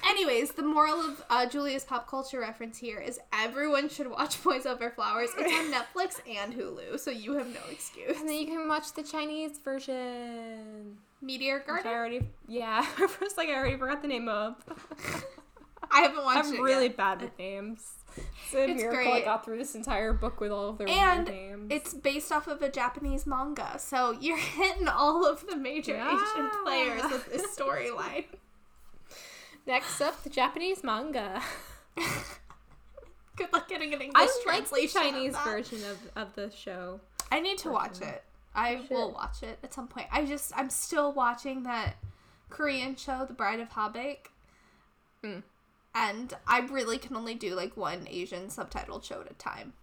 Anyways, the moral of uh, Julia's pop culture reference here is everyone should watch Boys Over Flowers. It's on Netflix and Hulu, so you have no excuse. And then you can watch the Chinese version. Meteor Which I already, yeah, for a second I already forgot the name of. I haven't watched it. I'm really yet. bad with names. It's a It's miracle I got through this entire book with all of their And names. it's based off of a Japanese manga, so you're hitting all of the major Asian players with this storyline. Next up, the Japanese manga. Good luck getting an English I like the translation. of Chinese that. version of, of the show. I need to watch it. I will watch it at some point. I just I'm still watching that Korean show, The Bride of Habaek. Mm. And I really can only do like one Asian subtitled show at a time.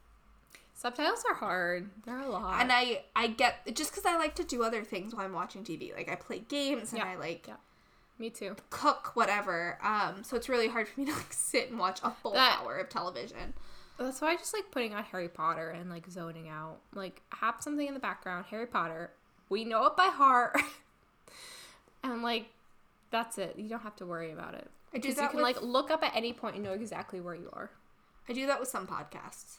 Subtitles are hard. They're a lot. And I I get just because I like to do other things while I'm watching TV. Like I play games and Yeah, I like yeah. Me too. cook whatever. Um, so it's really hard for me to like sit and watch a full That- hour of television. That's why I just like putting on Harry Potter and like zoning out. Like have something in the background, Harry Potter. We know it by heart. and like that's it. You don't have to worry about it. I do Because you can with, like look up at any point and know exactly where you are. I do that with some podcasts.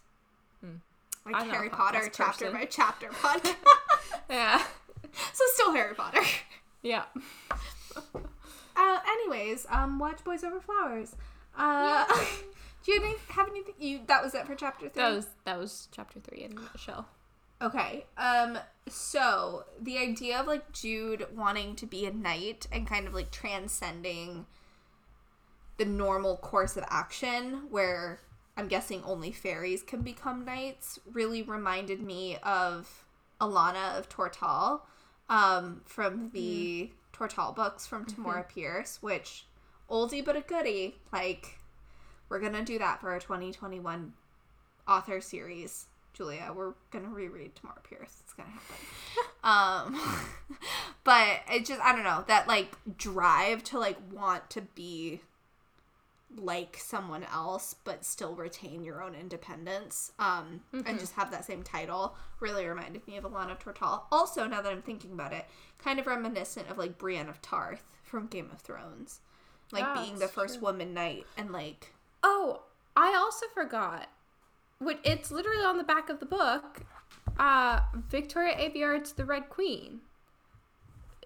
Like I'm Harry Potter chapter person. by chapter podcast. Yeah. so still Harry Potter. Yeah. Uh, anyways, um, watch Boys Over Flowers. Uh, do you have, any, have anything? You that was it for chapter three. That was that was chapter three in the show. Okay. Um so the idea of like Jude wanting to be a knight and kind of like transcending the normal course of action where I'm guessing only fairies can become knights really reminded me of Alanna of Tortall um from the Tortall books from Tamora Pierce which oldie but a goodie like we're going to do that for our 2021 author series. Julia, we're gonna reread Tamora Pierce. It's gonna happen. um, but it just I don't know that like drive to like want to be like someone else but still retain your own independence um and just have that same title really reminded me of Alanna Tortall. Also, now that I'm thinking about it, kind of reminiscent of like Brienne of Tarth from Game of Thrones, like being the first true. woman knight and like Oh, I also forgot. What it's literally on the back of the book. Uh, Victoria Aveyard's The Red Queen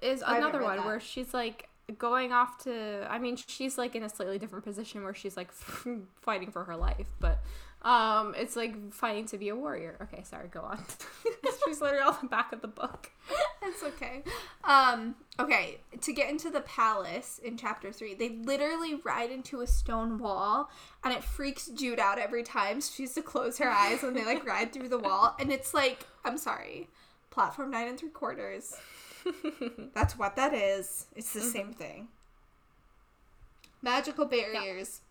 is another one that. where she's like going off to. I mean, she's like in a slightly different position where she's like fighting for her life, but um, it's like fighting to be a warrior. Okay, sorry, go on. she's literally on the back of the book. It's okay. Um, okay, to get into the palace in chapter three, they literally ride into a stone wall and it freaks Jude out every time. She has to close her eyes when they like ride through the wall. And it's like, I'm sorry, platform nine and three quarters. That's what that is. It's the same thing. Magical barriers.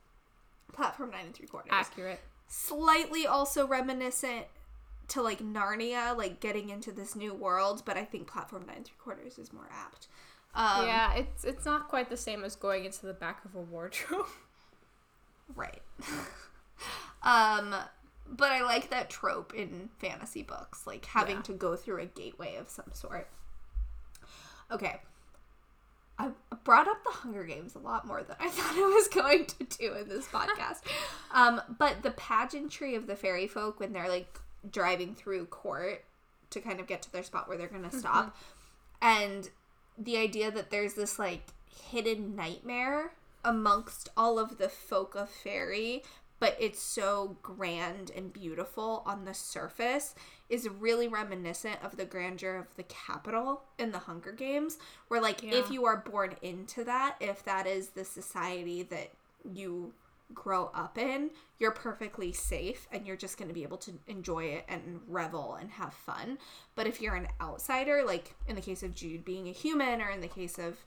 Platform nine and three quarters Accurate. slightly also reminiscent to like Narnia, like getting into this new world, but I think platform nine and three quarters is more apt. Um, yeah, it's it's not quite the same as going into the back of a wardrobe. right. um, but I like that trope in fantasy books, like having Yeah. to go through a gateway of some sort. Okay. I brought up the Hunger Games a lot more than I thought I was going to do in this podcast. um, but the pageantry of the fairy folk when they're like driving through court to kind of get to their spot where they're going to stop, and the idea that there's this like hidden nightmare amongst all of the folk of fairy but it's so grand and beautiful on the surface is really reminiscent of the grandeur of the capital in the Hunger Games where like if you are born into that if that is the society that you grow up in you're perfectly safe and you're just going to be able to enjoy it and revel and have fun. But if you're an outsider like in the case of Jude being a human or in the case of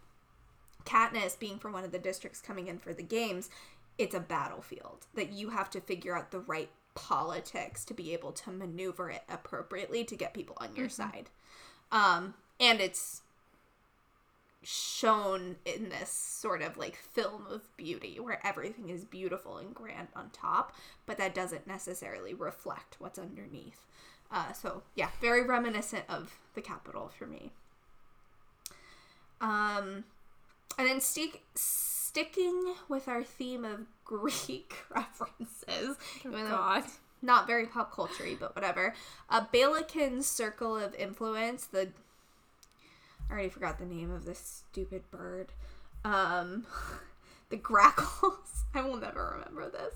Katniss being from one of the districts coming in for the games, it's a battlefield that you have to figure out the right politics to be able to maneuver it appropriately to get people on your side. Um, and it's shown in this sort of like film of beauty where everything is beautiful and grand on top, but that doesn't necessarily reflect what's underneath. Uh, so yeah, very reminiscent of the capital for me. Um, and then stick, sticking with our theme of Greek references, though God. not very pop culture but whatever. Uh, Balekin's circle of influence, the I already forgot the name of this stupid bird. Um, the grackles. I will never remember this.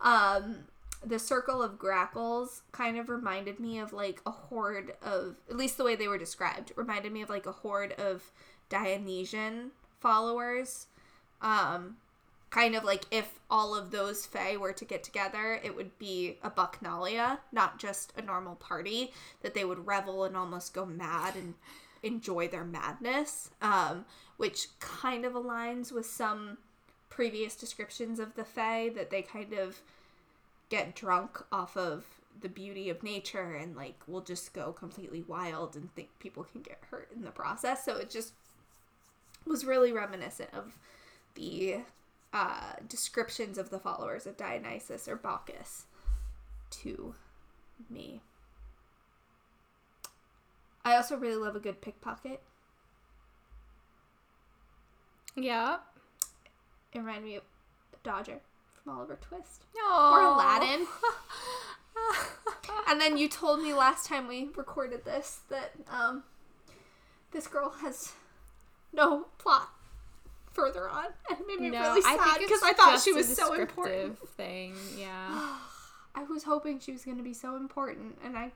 Um, the circle of grackles kind of reminded me of like a horde of, at least the way they were described, reminded me of like a horde of Dionysian followers. Um, kind of like if all of those fae were to get together, it would be a Bacchanalia, not just a normal party, that they would revel and almost go mad and enjoy their madness, um, which kind of aligns with some previous descriptions of the Fae that they kind of get drunk off of the beauty of nature and like will just go completely wild and think people can get hurt in the process. So it just was really reminiscent of the uh, descriptions of the followers of Dionysus or Bacchus to me. I also really love a good pickpocket. Yeah. It reminded me of Dodger from Oliver Twist. Or Aladdin. and then you told me last time we recorded this that um, this girl has no plot further on, and it made me no, really sad because I thought she was so important. Thing, yeah. I was hoping she was going to be so important, and I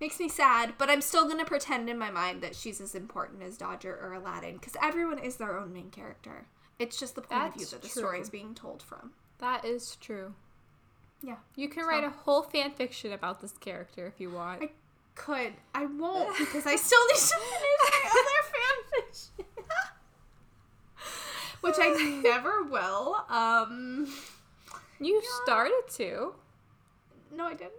makes me sad. But I'm still going to pretend in my mind that she's as important as Dodger or Aladdin because everyone is their own main character. It's just the point of view that the true. story is being told from. that is true. Yeah, You can So- write a whole fan fiction about this character if you want. I could. I won't because I still need to finish my other fanfiction. Which I never will. Um, you started to. no, I didn't.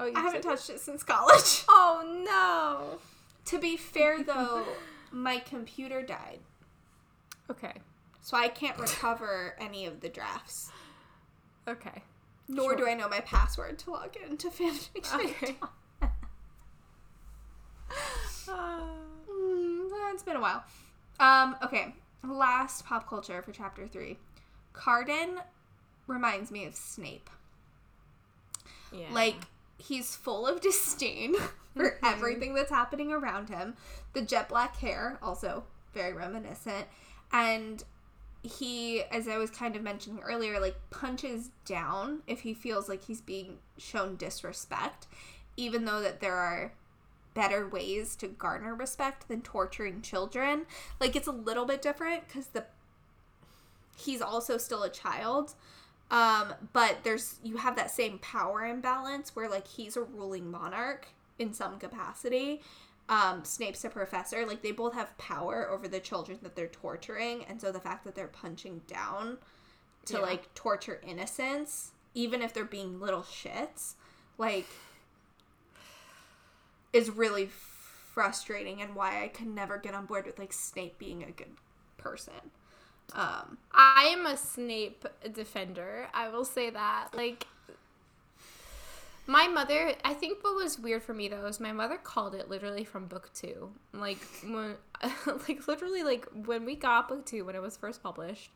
Oh, you I haven't touched it since college. Oh no. To be fair, though, my computer died, Okay. so I can't recover any of the drafts. Okay. Nor Sure. do I know my password to log into fanfiction. Okay. Mm, it's been a while. Um, okay. Last pop culture for chapter three. Cardan reminds me of Snape. yeah. Like, he's full of disdain for Mhm. everything that's happening around him. The jet black hair, also very reminiscent. And he, as I was kind of mentioning earlier, like punches down if he feels like he's being shown disrespect, even though that there are better ways to garner respect than torturing children. Like it's a little bit different because the he's also still a child. Um, but there's you have that same power imbalance where like he's a ruling monarch in some capacity. Um, Snape's a professor. Like they both have power over the children that they're torturing, and so the fact that they're punching down to Yeah. like torture innocence, even if they're being little shits, like is really frustrating and why I can never get on board with like Snape being a good person. Um, I am a Snape defender. I will say that. Like, my mother, I think what was weird for me though is my mother called it literally from book two. Like, when, like literally, like when we got book two when it was first published,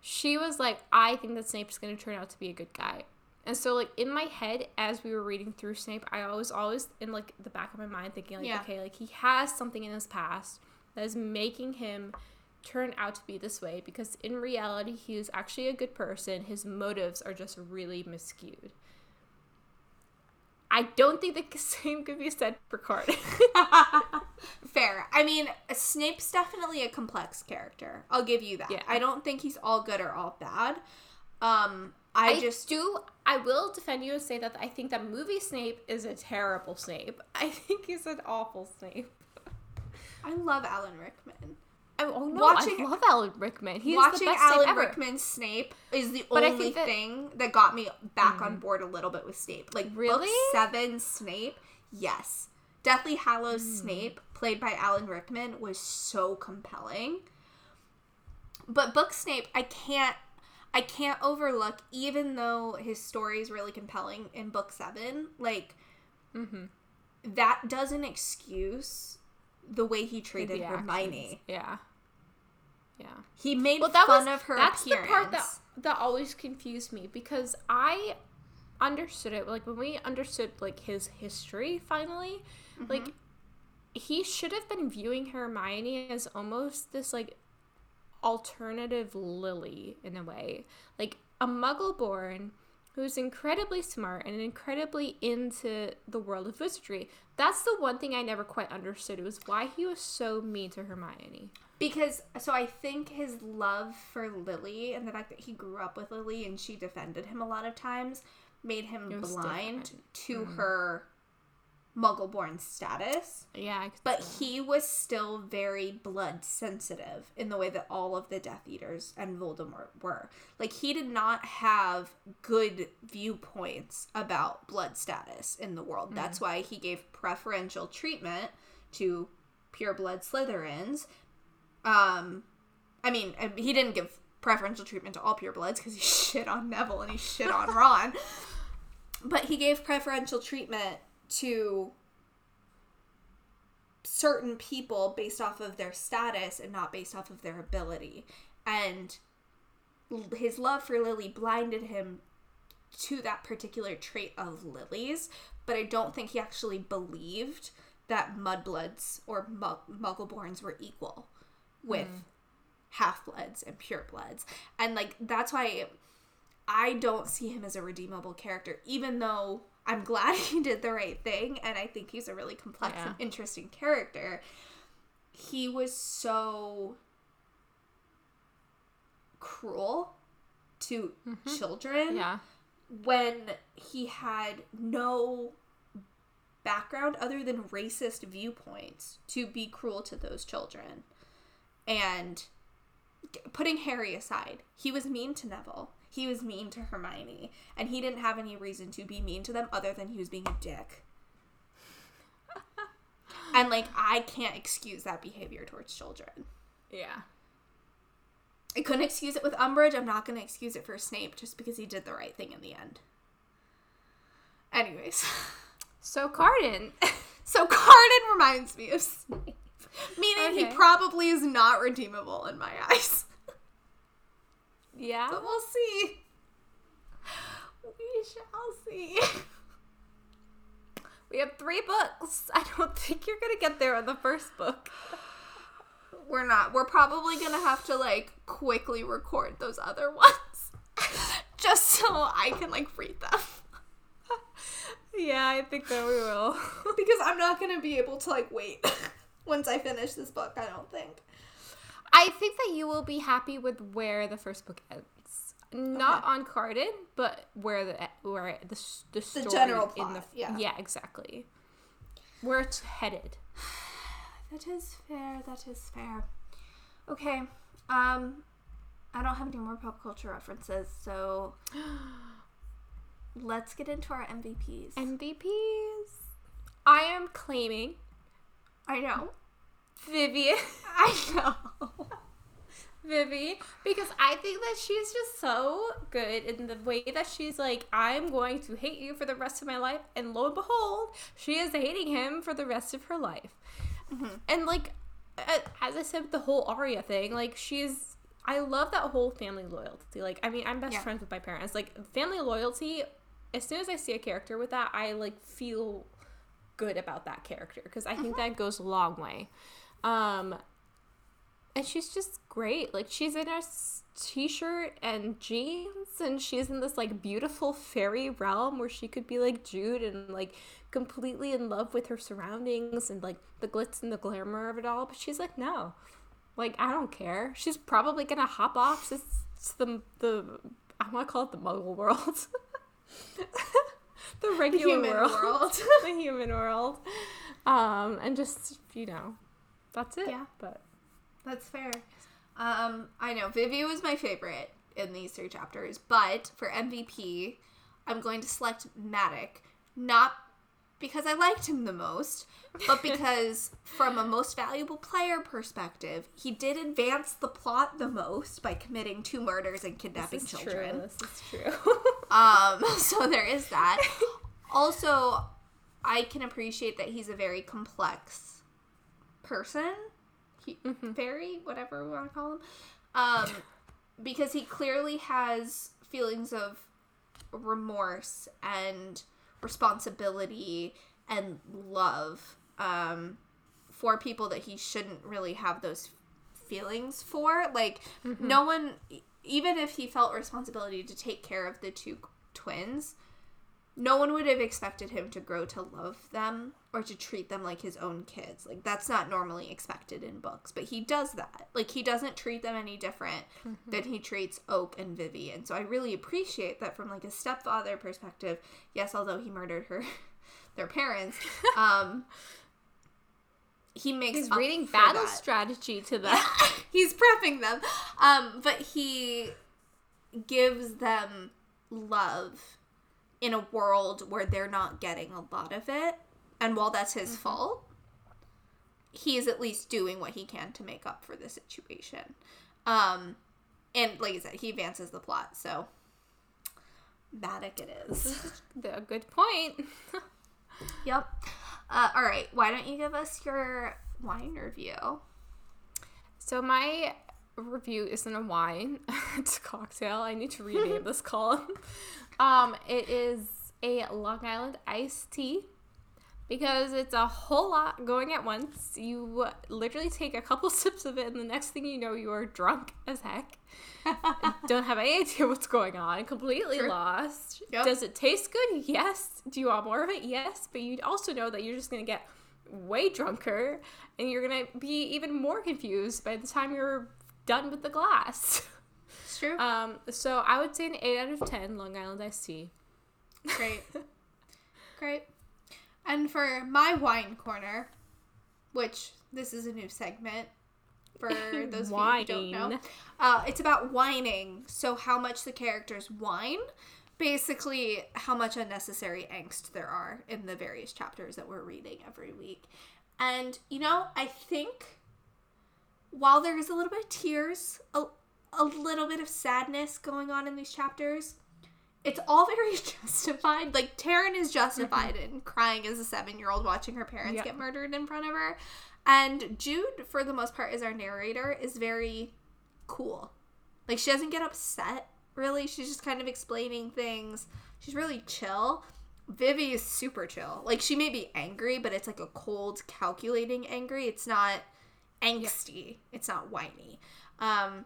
she was like, "I think that Snape's going to turn out to be a good guy." And so, like in my head, as we were reading through Snape, I was always in like the back of my mind thinking, like, Yeah. okay, like he has something in his past that is making him turn out to be this way because in reality he is actually a good person his motives are just really miscued i don't think the same could be said for Cardan. Fair. I mean, Snape's definitely a complex character. I'll give you that. Yeah. I don't think he's all good or all bad. Um, I, I just do i will defend you and say that i think that movie snape is a terrible snape i think he's an awful snape I love Alan Rickman. I, oh no, Watching- I love Alan Rickman. He's Watching the best Alan Snape ever. Rickman's Snape is the But only that- thing that got me back on board a little bit with Snape. Like book Really? seven Snape, yes. Deathly Hallows Hmm. Snape, played by Alan Rickman, was so compelling. But book Snape, I can't I can't overlook, even though his story is really compelling in book seven, like Mhm. that doesn't excuse the way he treated The Hermione. Yeah. Yeah. He made Well, that fun was of her that's appearance. the part that that always confused me because I understood it like when we understood like his history finally, Mm-hmm. like he should have been viewing Hermione as almost this like alternative Lily in a way, like a Muggle born who's incredibly smart and incredibly into the world of wizardry. That's the one thing I never quite understood was why he was so mean to Hermione. Because so I think his love for Lily and the fact that he grew up with Lily and she defended him a lot of times made him blind different. to mm-hmm. her Muggle-born status, Yeah, but he was still very blood sensitive in the way that all of the Death Eaters and Voldemort were. Like he did not have good viewpoints about blood status in the world. That's why he gave preferential treatment to pure blood Slytherins. Um, I mean, uh, he didn't give preferential treatment to all pure bloods because he shit on Neville and he shit on Ron. But he gave preferential treatment to certain people based off of their status and not based off of their ability. And his love for Lily blinded him to that particular trait of Lily's, but I don't think he actually believed that mudbloods or mug- muggleborns were equal with hmm. half-bloods and purebloods. And like that's why I don't see him as a redeemable character, even though I'm glad he did the right thing and I think he's a really complex Yeah. and interesting character. He was so cruel to mm-hmm. children Yeah. when he had no background other than racist viewpoints to be cruel to those children. And putting Harry aside, he was mean to Neville. He was mean to Hermione, and he didn't have any reason to be mean to them other than he was being a dick. and like I can't excuse that behavior towards children. Yeah. I couldn't excuse it with Umbridge. I'm not going to excuse it for Snape just because he did the right thing in the end. Anyways, So Cardan. so Cardan reminds me of Snape, meaning he probably is not redeemable in my eyes. Yeah. But we'll see. We shall see. We have three books. I don't think you're gonna get there on the first book. We're not. We're probably going to have to like quickly record those other ones just so I can like read them. Yeah, I think that we will. because I'm not going to be able to like wait once I finish this book, I don't think. I think that you will be happy with where the first book ends. Not on Cardan, but where the where the the, story general in the yeah. yeah exactly where it's headed. That is fair. That is fair. Okay. Um, I don't have any more pop culture references, so let's get into our MVPs. MVPs. I am claiming I know. Vivian. I know. Vivi because I think that she's just so good in the way that she's like, I'm going to hate you for the rest of my life, and lo and behold, she is hating him for the rest of her life. And like, as I said with the whole Arya thing, like she's, I love that whole family loyalty. Like, I mean, I'm best Yeah. friends with my parents. Like, family loyalty. As soon as I see a character with that, I like feel good about that character because I think that goes a long way. Um, and she's just great. Like she's in s- t-shirt and jeans, and she's in this like beautiful fairy realm where she could be like Jude and like completely in love with her surroundings and like the glitz and the glamour of it all. But she's like, no, like I don't care. She's probably gonna hop off to, to the the I want to call it the Muggle world, the regular human world, world. the human world, um, and just you know, that's it. Yeah. but. That's fair. Um, I know Vivi was my favorite in these three chapters, but for MVP, I'm going to select Madoc, not because I liked him the most, but because from a most valuable player perspective, he did advance the plot the most by committing two murders and kidnapping This is True. children. This is true. Um, so there is that. also, I can appreciate that he's a very complex person. He, Very, whatever we want to call him. Um, because he clearly has feelings of remorse and responsibility and love um, for people that he shouldn't really have those feelings for. Like, no one, even if he felt responsibility to take care of the two twins, no one would have expected him to grow to love them or to treat them like his own kids. Like that's not normally expected in books, but he does that. Like he doesn't treat them any different than he treats Oak and Vivi. And so I really appreciate that from like a stepfather perspective. Yes, although he murdered her their parents. Um, he makes He's reading battle that. strategy to them. He's prepping them. Um, but he gives them love in a world where they're not getting a lot of it. And while that's his fault, he is at least doing what he can to make up for the situation. Um, and like I said, he advances the plot, so Madoc it is. A good point. yep. Uh, all right, why don't you give us your wine review? So my review isn't a wine; it's a cocktail. I need to rename this column. Um, it is a Long Island iced tea because it's a whole lot going at once. You literally take a couple sips of it, and the next thing you know, you are drunk as heck. Don't have any idea what's going on. Completely True. lost. Yep. Does it taste good? Yes. Do you want more of it? Yes. But you also know that you're just gonna get way drunker, and you're gonna be even more confused by the time you're done with the glass. True. Um, so I would say an eight out of ten Long Island iced tea. Great. Great. And for my whine corner, which this is a new segment for those of you who don't know, uh, it's about whining. So, how much the characters whine. Basically, how much unnecessary angst there are in the various chapters that we're reading every week. And, you know, I think while there is a little bit of tears, a, a little bit of sadness going on in these chapters, it's all very justified. Like Taryn is justified in crying as a seven year old watching her parents Yeah. get murdered in front of her. And Jude, for the most part, is our narrator, is very cool. Like she doesn't get upset really. She's just kind of explaining things. She's really chill. Vivi is super chill. Like she may be angry, but it's like a cold, calculating angry. It's not angsty. It's not whiny. Um,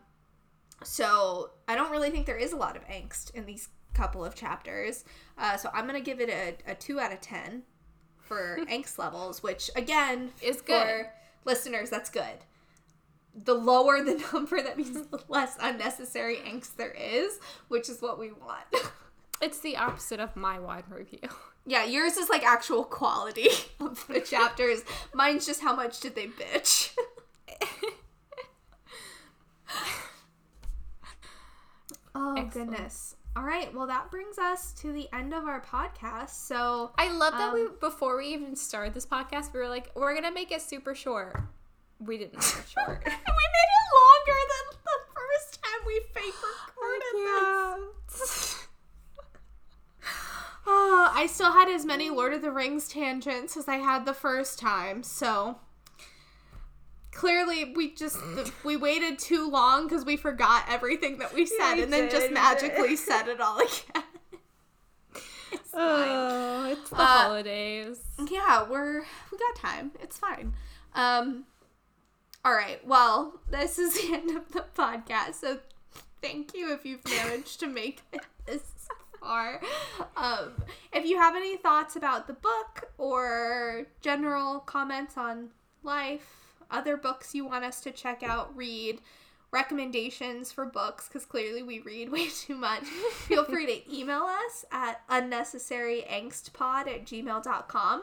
so I don't really think there is a lot of angst in these couple of chapters. Uh, so I'm gonna give it a, a two out of ten for angst levels, which again Is good for listeners that's good. The lower the number, that means the less unnecessary angst there is, which is what we want. It's the opposite of my wine review. yeah, yours is like actual quality of the chapters. Mine's just how much did they bitch. Oh Excellent. goodness. All right, well that brings us to the end of our podcast. So I love that we Um, before we even started this podcast, we were like, we're gonna make it super short. We didn't make it short. we made it longer than the first time we fake recorded this. Oh, I still had as many Lord of the Rings tangents as I had the first time, so clearly we just we waited too long because we forgot everything that we said we and then did, just magically did. said it all again. it's oh, it's the Uh, holidays. Yeah, we're we got time. It's fine. Um all right. Well, this is the end of the podcast. So thank you if you've managed to make it this far. Um if you have any thoughts about the book or general comments on life, other books you want us to check out, read, recommendations for books because clearly we read way too much feel free to email us at unnecessaryangstpod at gmail.com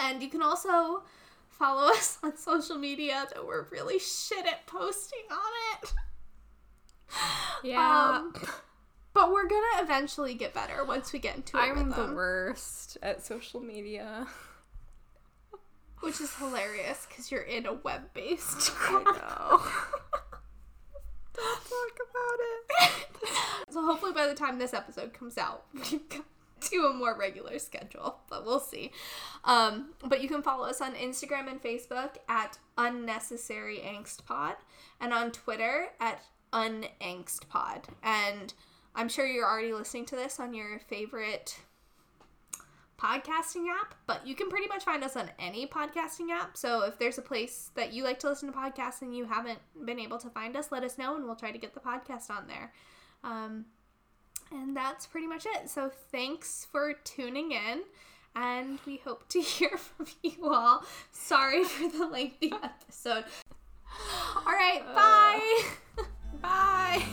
and you can also follow us on social media though we're really shit at posting on it Yeah. um, but we're gonna eventually get better once we get into it. I'm the worst at social media. Which is hilarious because you're in a web-based I know. Don't talk about it. so hopefully by the time this episode comes out, we've got to a more regular schedule, but we'll see. Um, but you can follow us on Instagram and Facebook at Unnecessary Angst Pod, and on Twitter at Unangst Pod. And I'm sure you're already listening to this on your favorite podcasting app, but you can pretty much find us on any podcasting app. So if there's a place that you like to listen to podcasts and you haven't been able to find us, let us know and we'll try to get the podcast on there. Um, and that's pretty much it. So thanks for tuning in, and we hope to hear from you all. Sorry for the lengthy episode. All right, bye. Bye.